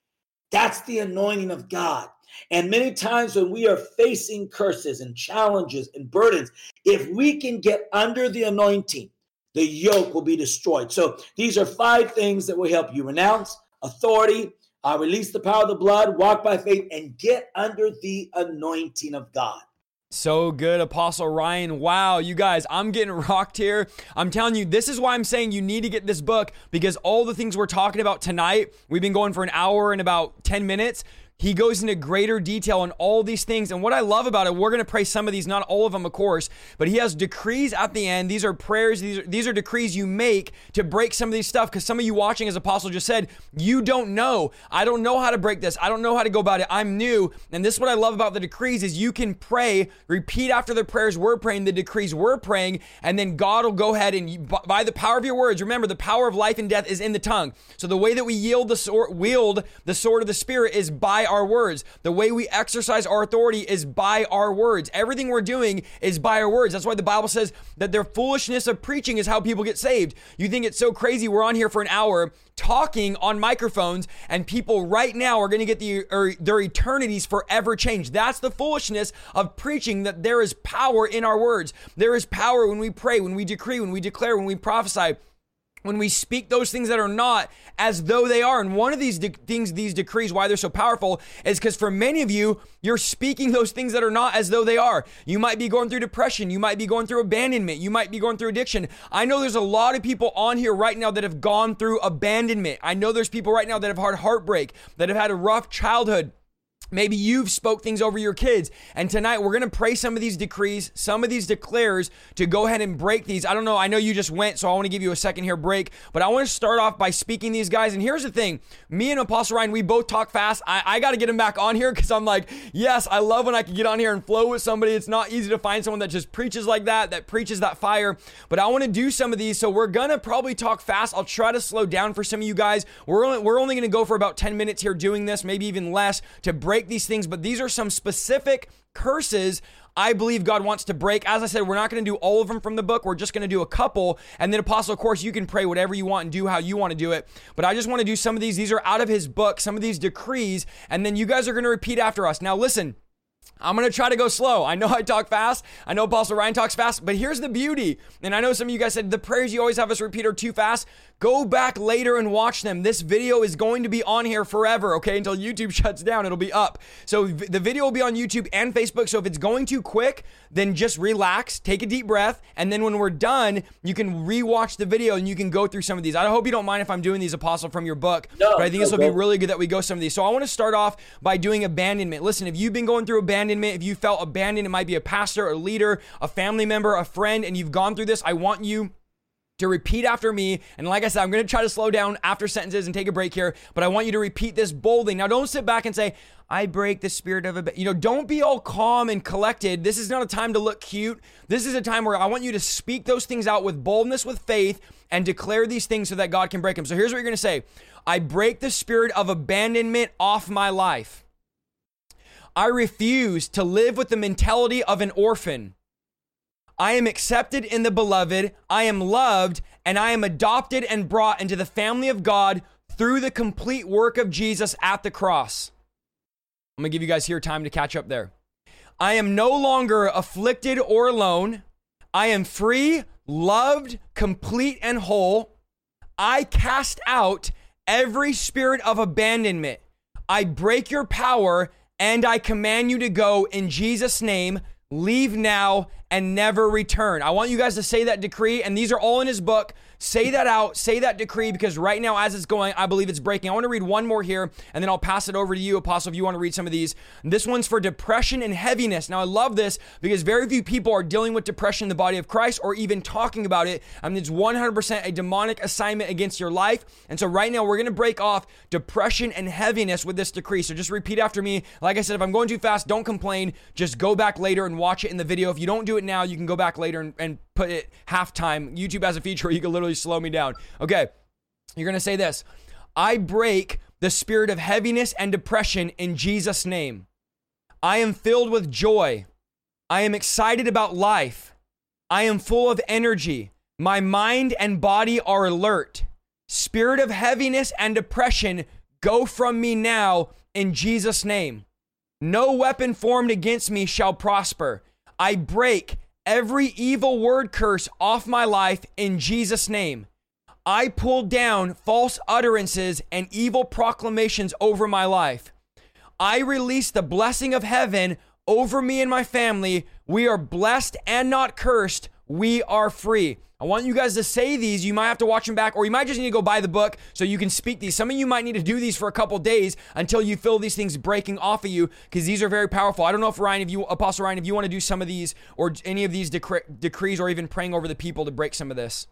That's the anointing of God. And many times when we are facing curses and challenges and burdens, if we can get under the anointing, the yoke will be destroyed. So these are five things that will help you renounce authority, uh, release the power of the blood, walk by faith, and get under the anointing of God. So good, Apostle Ryan. Wow, you guys, I'm getting rocked here. I'm telling you, this is why I'm saying you need to get this book because all the things we're talking about tonight, we've been going for an hour and about 10 minutes. He goes into greater detail on all these things. And what I love about it, we're going to pray some of these, not all of them, of course, but he has decrees at the end. These are prayers, these are, these are decrees you make to break some of these stuff. Because some of you watching, as Apostle just said, you don't know. I don't know how to break this. I don't know how to go about it. I'm new. And this is what I love about the decrees is you can pray, repeat after the prayers we're praying, the decrees we're praying, and then God will go ahead and by the power of your words, remember the power of life and death is in the tongue. So the way that we yield the sword, wield the sword of the Spirit is by our words. The way we exercise our authority is by our words. Everything we're doing is by our words. That's why the Bible says that the foolishness of preaching is how people get saved. You think it's so crazy we're on here for an hour talking on microphones and people right now are going to get the their eternities forever changed. That's the foolishness of preaching that there is power in our words. There is power when we pray, when we decree, when we declare, when we prophesy when we speak those things that are not as though they are. And one of these de- things, these decrees, why they're so powerful, is because for many of you, you're speaking those things that are not as though they are. You might be going through depression. You might be going through abandonment. You might be going through addiction. I know there's a lot of people on here right now that have gone through abandonment. I know there's people right now that have had heartbreak, that have had a rough childhood. Maybe you've spoke things over your kids. And tonight we're going to pray some of these decrees, some of these declares to go ahead and break these. I don't know. I know you just went, so I want to give you a second here break. But I want to start off by speaking these guys. And here's the thing. Me and Apostle Ryan, we both talk fast. I, I got to get him back on here because I'm like, yes, I love when I can get on here and flow with somebody. It's not easy to find someone that just preaches like that, that preaches that fire. But I want to do some of these. So we're going to probably talk fast. I'll try to slow down for some of you guys. We're only, we're only going to go for about 10 minutes here doing this, maybe even less to break these things. But these are some specific curses I believe God wants to break. As I said, we're not going to do all of them from the book. We're just going to do a couple. And then, Apostle, of course, you can pray whatever you want and do how you want to do it. But I just want to do some of these. These are out of his book, some of these decrees. And then you guys are going to repeat after us. Now, listen. I'm going to try to go slow. I know I talk fast. I know Apostle Ryan talks fast, but here's the beauty. And I know some of you guys said the prayers you always have us repeat are too fast. Go back later and watch them. This video is going to be on here forever, okay? Until YouTube shuts down, it'll be up. So the video will be on YouTube and Facebook. So if it's going too quick, then just relax, take a deep breath, and then when we're done, you can rewatch the video and you can go through some of these. I hope you don't mind if I'm doing these, Apostle, from your book, no, but I think no, this will be really good that we go some of these. So I want to start off by doing abandonment. Listen, if you've been going through abandonment, if you felt abandoned, it might be a pastor, a leader, a family member, a friend, and you've gone through this, I want you to repeat after me. And like I said, I'm going to try to slow down after sentences and take a break here, but I want you to repeat this boldly. Now, don't sit back and say, I break the spirit of a, you know, don't be all calm and collected. This is not a time to look cute. This is a time where I want you to speak those things out with boldness, with faith, and declare these things so that God can break them. So here's what you're going to say I break the spirit of abandonment off my life. I refuse to live with the mentality of an orphan. I am accepted in the beloved, I am loved, and I am adopted and brought into the family of God through the complete work of Jesus at the cross. I'm gonna give you guys here time to catch up there. I am no longer afflicted or alone. I am free, loved, complete, and whole. I cast out every spirit of abandonment. I break your power and I command you to go in Jesus' name. Leave now and never return. I want you guys to say that decree, and these are all in his book. Say that out, say that decree, because right now, as it's going, I believe it's breaking. I want to read one more here, and then I'll pass it over to you, Apostle, if you want to read some of these. This one's for depression and heaviness. Now, I love this because very few people are dealing with depression in the body of Christ or even talking about it. I mean, it's 100% a demonic assignment against your life. And so, right now, we're going to break off depression and heaviness with this decree. So, just repeat after me. Like I said, if I'm going too fast, don't complain. Just go back later and watch it in the video. If you don't do it now, you can go back later and, and put it halftime. YouTube has a feature where you can literally slow me down. Okay, you're gonna say this I break the spirit of heaviness and depression in Jesus' name. I am filled with joy. I am excited about life. I am full of energy. My mind and body are alert. Spirit of heaviness and depression, go from me now in Jesus' name. No weapon formed against me shall prosper. I break every evil word curse off my life in Jesus' name. I pull down false utterances and evil proclamations over my life. I release the blessing of heaven over me and my family. We are blessed and not cursed. We are free. I want you guys to say these. You might have to watch them back, or you might just need to go buy the book so you can speak these. Some of you might need to do these for a couple days until you feel these things breaking off of you because these are very powerful. I don't know if Ryan, if you, Apostle Ryan, if you want to do some of these or any of these decre- decrees or even praying over the people to break some of this.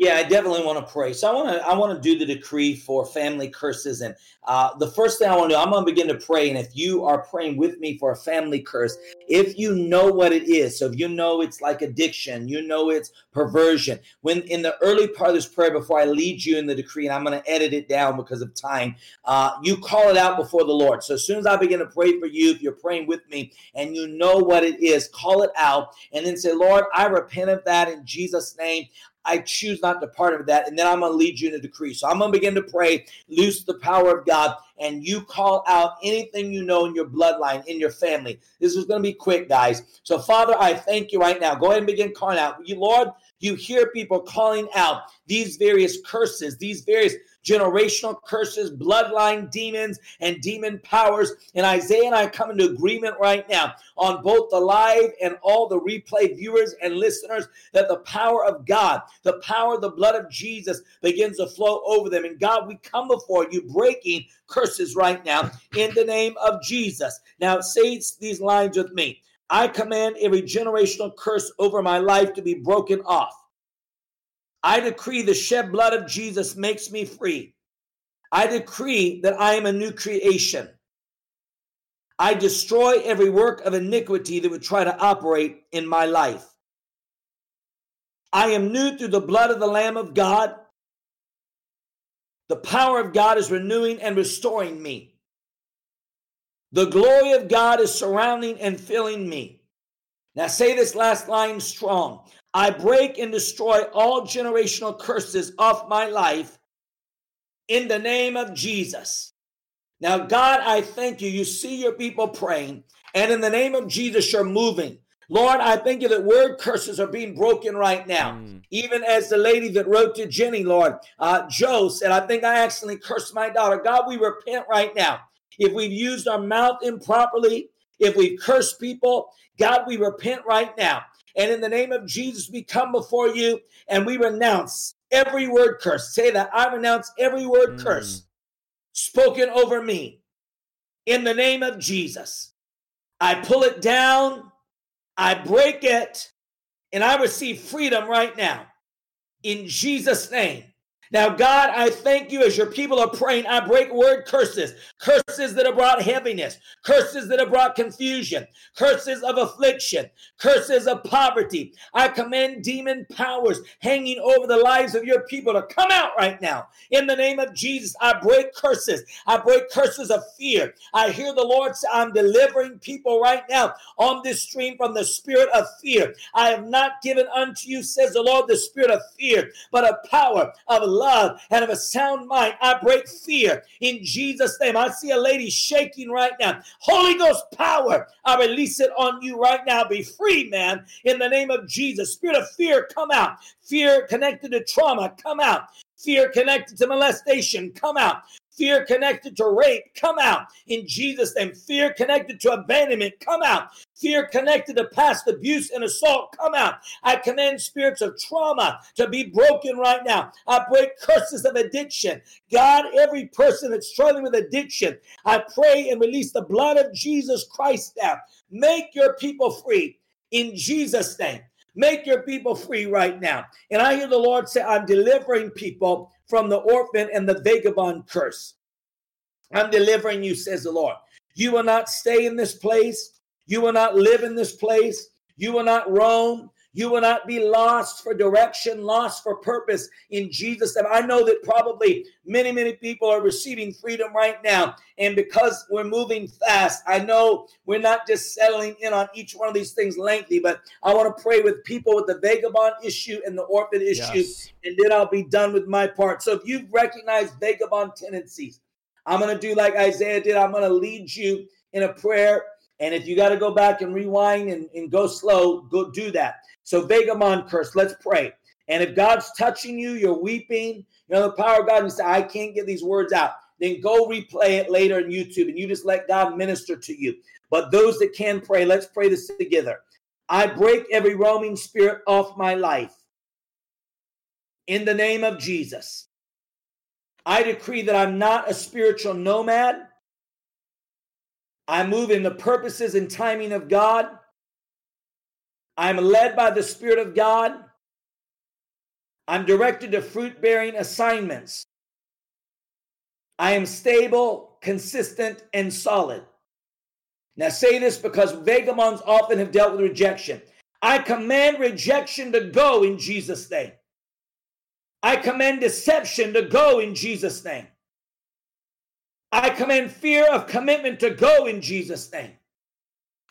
Yeah, I definitely want to pray. So I want to I want to do the decree for family curses, and uh, the first thing I want to do, I'm going to begin to pray. And if you are praying with me for a family curse, if you know what it is, so if you know it's like addiction, you know it's perversion. When in the early part of this prayer, before I lead you in the decree, and I'm going to edit it down because of time, uh, you call it out before the Lord. So as soon as I begin to pray for you, if you're praying with me and you know what it is, call it out, and then say, Lord, I repent of that in Jesus' name. I choose not to part of that. And then I'm going to lead you in a decree. So I'm going to begin to pray, loose the power of God, and you call out anything you know in your bloodline, in your family. This is going to be quick, guys. So, Father, I thank you right now. Go ahead and begin calling out. You, Lord, you hear people calling out these various curses, these various generational curses, bloodline demons, and demon powers. And Isaiah and I come into agreement right now on both the live and all the replay viewers and listeners that the power of God, the power of the blood of Jesus begins to flow over them. And God, we come before you breaking curses right now in the name of Jesus. Now, say these lines with me. I command every generational curse over my life to be broken off. I decree the shed blood of Jesus makes me free. I decree that I am a new creation. I destroy every work of iniquity that would try to operate in my life. I am new through the blood of the Lamb of God. The power of God is renewing and restoring me. The glory of God is surrounding and filling me. Now, say this last line strong. I break and destroy all generational curses off my life in the name of Jesus. Now, God, I thank you. You see your people praying, and in the name of Jesus, you're moving. Lord, I thank you that word curses are being broken right now. Mm. Even as the lady that wrote to Jenny, Lord, uh, Joe said, I think I accidentally cursed my daughter. God, we repent right now. If we've used our mouth improperly, if we've cursed people, God, we repent right now. And in the name of Jesus, we come before you and we renounce every word curse. Say that I renounce every word mm. curse spoken over me in the name of Jesus. I pull it down, I break it, and I receive freedom right now in Jesus' name. Now, God, I thank you as your people are praying. I break word curses, curses that have brought heaviness, curses that have brought confusion, curses of affliction, curses of poverty. I command demon powers hanging over the lives of your people to come out right now. In the name of Jesus, I break curses. I break curses of fear. I hear the Lord say, I'm delivering people right now on this stream from the spirit of fear. I have not given unto you, says the Lord, the spirit of fear, but a power of love and of a sound mind. I break fear in Jesus' name. I see a lady shaking right now. Holy Ghost power, I release it on you right now. Be free, man, in the name of Jesus. Spirit of fear, come out. Fear connected to trauma, come out. Fear connected to molestation, come out. Fear connected to rape, come out in Jesus' name. Fear connected to abandonment, come out. Fear connected to past abuse and assault, come out. I command spirits of trauma to be broken right now. I break curses of addiction. God, every person that's struggling with addiction, I pray and release the blood of Jesus Christ now. Make your people free in Jesus' name. Make your people free right now. And I hear the Lord say, I'm delivering people from the orphan and the vagabond curse. I'm delivering you, says the Lord. You will not stay in this place. You will not live in this place. You will not roam. You will not be lost for direction, lost for purpose in Jesus' name. I know that probably many, many people are receiving freedom right now. And because we're moving fast, I know we're not just settling in on each one of these things lengthy, but I want to pray with people with the vagabond issue and the orphan issue, yes. and then I'll be done with my part. So if you've recognized vagabond tendencies, I'm going to do like Isaiah did. I'm going to lead you in a prayer. And if you got to go back and rewind and, and go slow, go do that. So Vagabond curse, let's pray. And if God's touching you, you're weeping, you know, the power of God, and say, I can't get these words out, then go replay it later on YouTube and you just let God minister to you. But those that can pray, let's pray this together. I break every roaming spirit off my life. In the name of Jesus, I decree that I'm not a spiritual nomad. I move in the purposes and timing of God. I'm led by the Spirit of God. I'm directed to fruit bearing assignments. I am stable, consistent, and solid. Now, say this because vagabonds often have dealt with rejection. I command rejection to go in Jesus' name. I command deception to go in Jesus' name. I command fear of commitment to go in Jesus' name.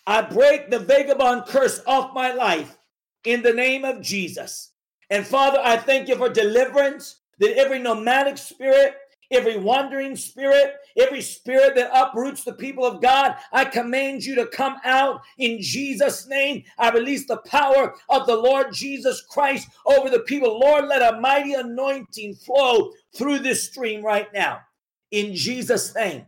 I break the vagabond curse off my life in the name of Jesus. And Father, I thank you for deliverance, that every nomadic spirit, every wandering spirit, every spirit that uproots the people of God, I command you to come out in Jesus' name. I release the power of the Lord Jesus Christ over the people. Lord, let a mighty anointing flow through this stream right now in Jesus' name.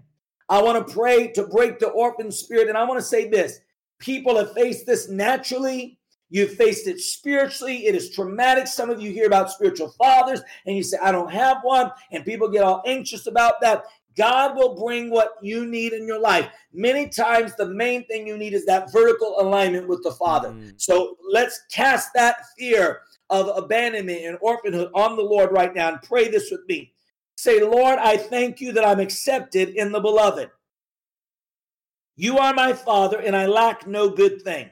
I want to pray to break the orphan spirit. And I want to say this people have faced this naturally You've faced it spiritually. It is traumatic. Some of you hear about spiritual fathers and you say, I don't have one. And people get all anxious about that. God will bring what you need in your life. Many times, the main thing you need is that vertical alignment with the Father. Mm. So let's cast that fear of abandonment and orphanhood on the Lord right now and pray this with me. Say, Lord, I thank you that I'm accepted in the beloved. You are my Father, and I lack no good thing.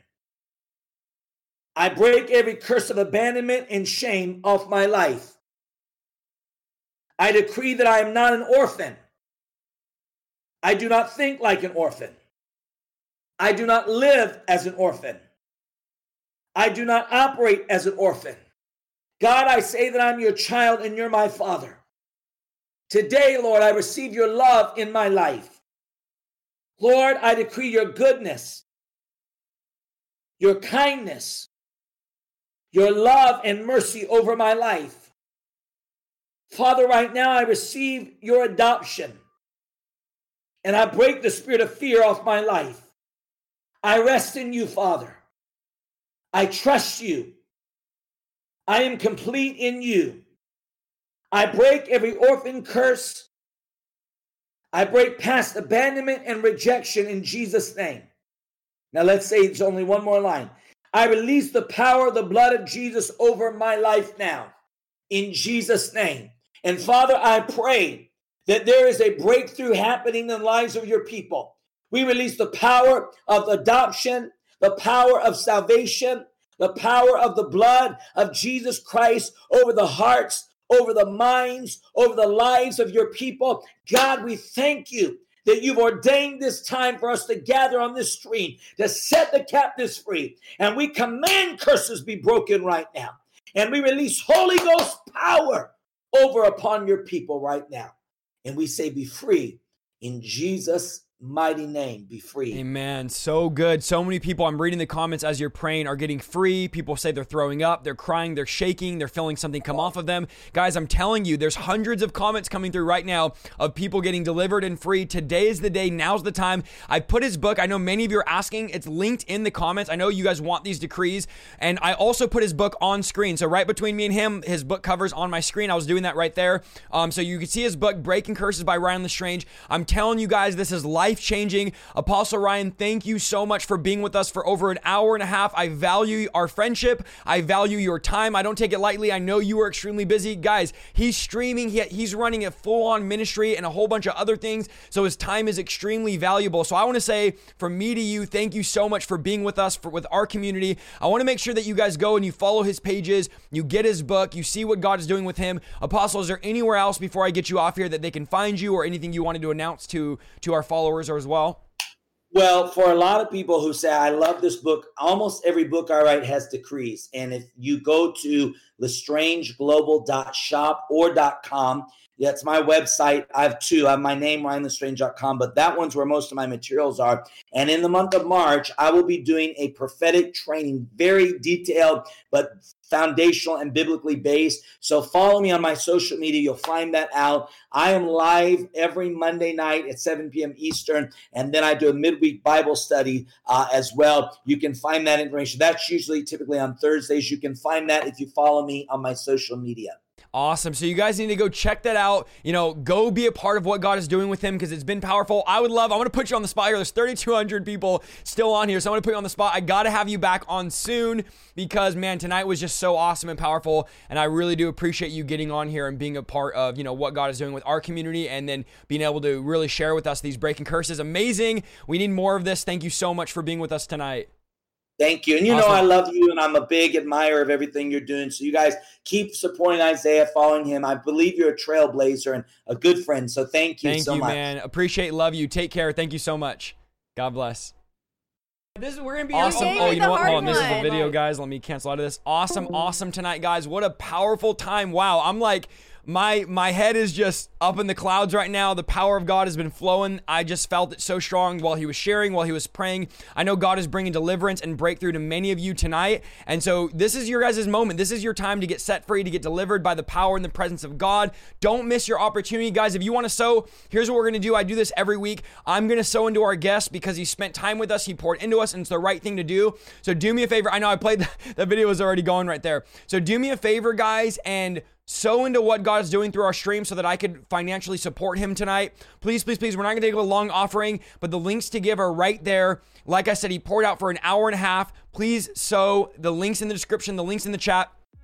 I break every curse of abandonment and shame off my life. I decree that I am not an orphan. I do not think like an orphan. I do not live as an orphan. I do not operate as an orphan. God, I say that I'm your child and you're my father. Today, Lord, I receive your love in my life. Lord, I decree your goodness, your kindness, your love and mercy over my life. Father, right now I receive your adoption and I break the spirit of fear off my life. I rest in you, Father. I trust you. I am complete in you. I break every orphan curse. I break past abandonment and rejection in Jesus' name. Now let's say it's only one more line. I release the power of the blood of Jesus over my life now in Jesus' name. And Father, I pray that there is a breakthrough happening in the lives of your people. We release the power of adoption, the power of salvation, the power of the blood of Jesus Christ over the hearts, over the minds, over the lives of your people. God, we thank you that you've ordained this time for us to gather on this stream to set the captives free. And we command curses be broken right now. And we release Holy Ghost power over upon your people right now. And we say, be free in Jesus' mighty name be free. Amen. So good. So many people, I'm reading the comments as you're praying, are getting free. People say they're throwing up, they're crying, they're shaking, they're feeling something come off of them. Guys, I'm telling you, there's hundreds of comments coming through right now of people getting delivered and free. Today is the day. Now's the time. I put his book. I know many of you are asking. It's linked in the comments. I know you guys want these decrees. And I also put his book on screen. So right between me and him, his book covers on my screen. I was doing that right there. Um, so you can see his book, Breaking Curses by Ryan Lestrange. I'm telling you guys, this is life life changing. Apostle Ryan, thank you so much for being with us for over an hour and a half. I value our friendship. I value your time. I don't take it lightly. I know you are extremely busy. Guys, he's streaming, he, he's running a full on ministry and a whole bunch of other things. So his time is extremely valuable. So I want to say from me to you, thank you so much for being with us, for with our community. I want to make sure that you guys go and you follow his pages, you get his book, you see what God is doing with him. Apostle, is there anywhere else before I get you off here that they can find you or anything you wanted to announce to to our followers? Followers as well? Well, for a lot of people who say, I love this book, almost every book I write has decrees. And if you go to lestrangeglobal.shop or .com, that's my website. I have two. I have my name, ryanlestrange.com, but that one's where most of my materials are. And in the month of March, I will be doing a prophetic training, very detailed, but foundational and biblically based. So follow me on my social media. You'll find that out. I am live every Monday night at 7 p.m. Eastern, and then I do a midweek Bible study uh, as well. You can find that information. That's usually typically on Thursdays. You can find that if you follow me on my social media. Awesome. So you guys need to go check that out. You know, go be a part of what God is doing with him because it's been powerful. I would love, I'm going to put you on the spot here. There's 3,200 people still on here. So I'm going to put you on the spot. I got to have you back on soon because, man, tonight was just so awesome and powerful. And I really do appreciate you getting on here and being a part of, you know, what God is doing with our community and then being able to really share with us these breaking curses. Amazing. We need more of this. Thank you so much for being with us tonight. Thank you. And you awesome. know, I love you and I'm a big admirer of everything you're doing. So you guys keep supporting Isaiah, following him. I believe you're a trailblazer and a good friend. So thank you thank so you, much. man. Appreciate, love you. Take care. Thank you so much. God bless. This is we're gonna be awesome. Oh, you know what? Oh, Hold on, this is the video, guys. Let me cancel out of this. Awesome, awesome tonight, guys. What a powerful time. Wow. I'm like my my head is just up in the clouds right now. The power of God has been flowing. I just felt it so strong while he was sharing, while he was praying. I know God is bringing deliverance and breakthrough to many of you tonight. And so this is your guys' moment. This is your time to get set free, to get delivered by the power and the presence of God. Don't miss your opportunity, guys. If you want to sow, here's what we're going to do. I do this every week. I'm going to sow into our guest because he spent time with us. He poured into us and it's the right thing to do. So do me a favor. I know I played the, the video was already going right there. So do me a favor, guys, and so into what God is doing through our stream so that I could financially support him tonight. Please, please, please, we're not going to take a long offering, but the links to give are right there. Like I said, he poured out for an hour and a half. Please sow the links in the description, the links in the chat.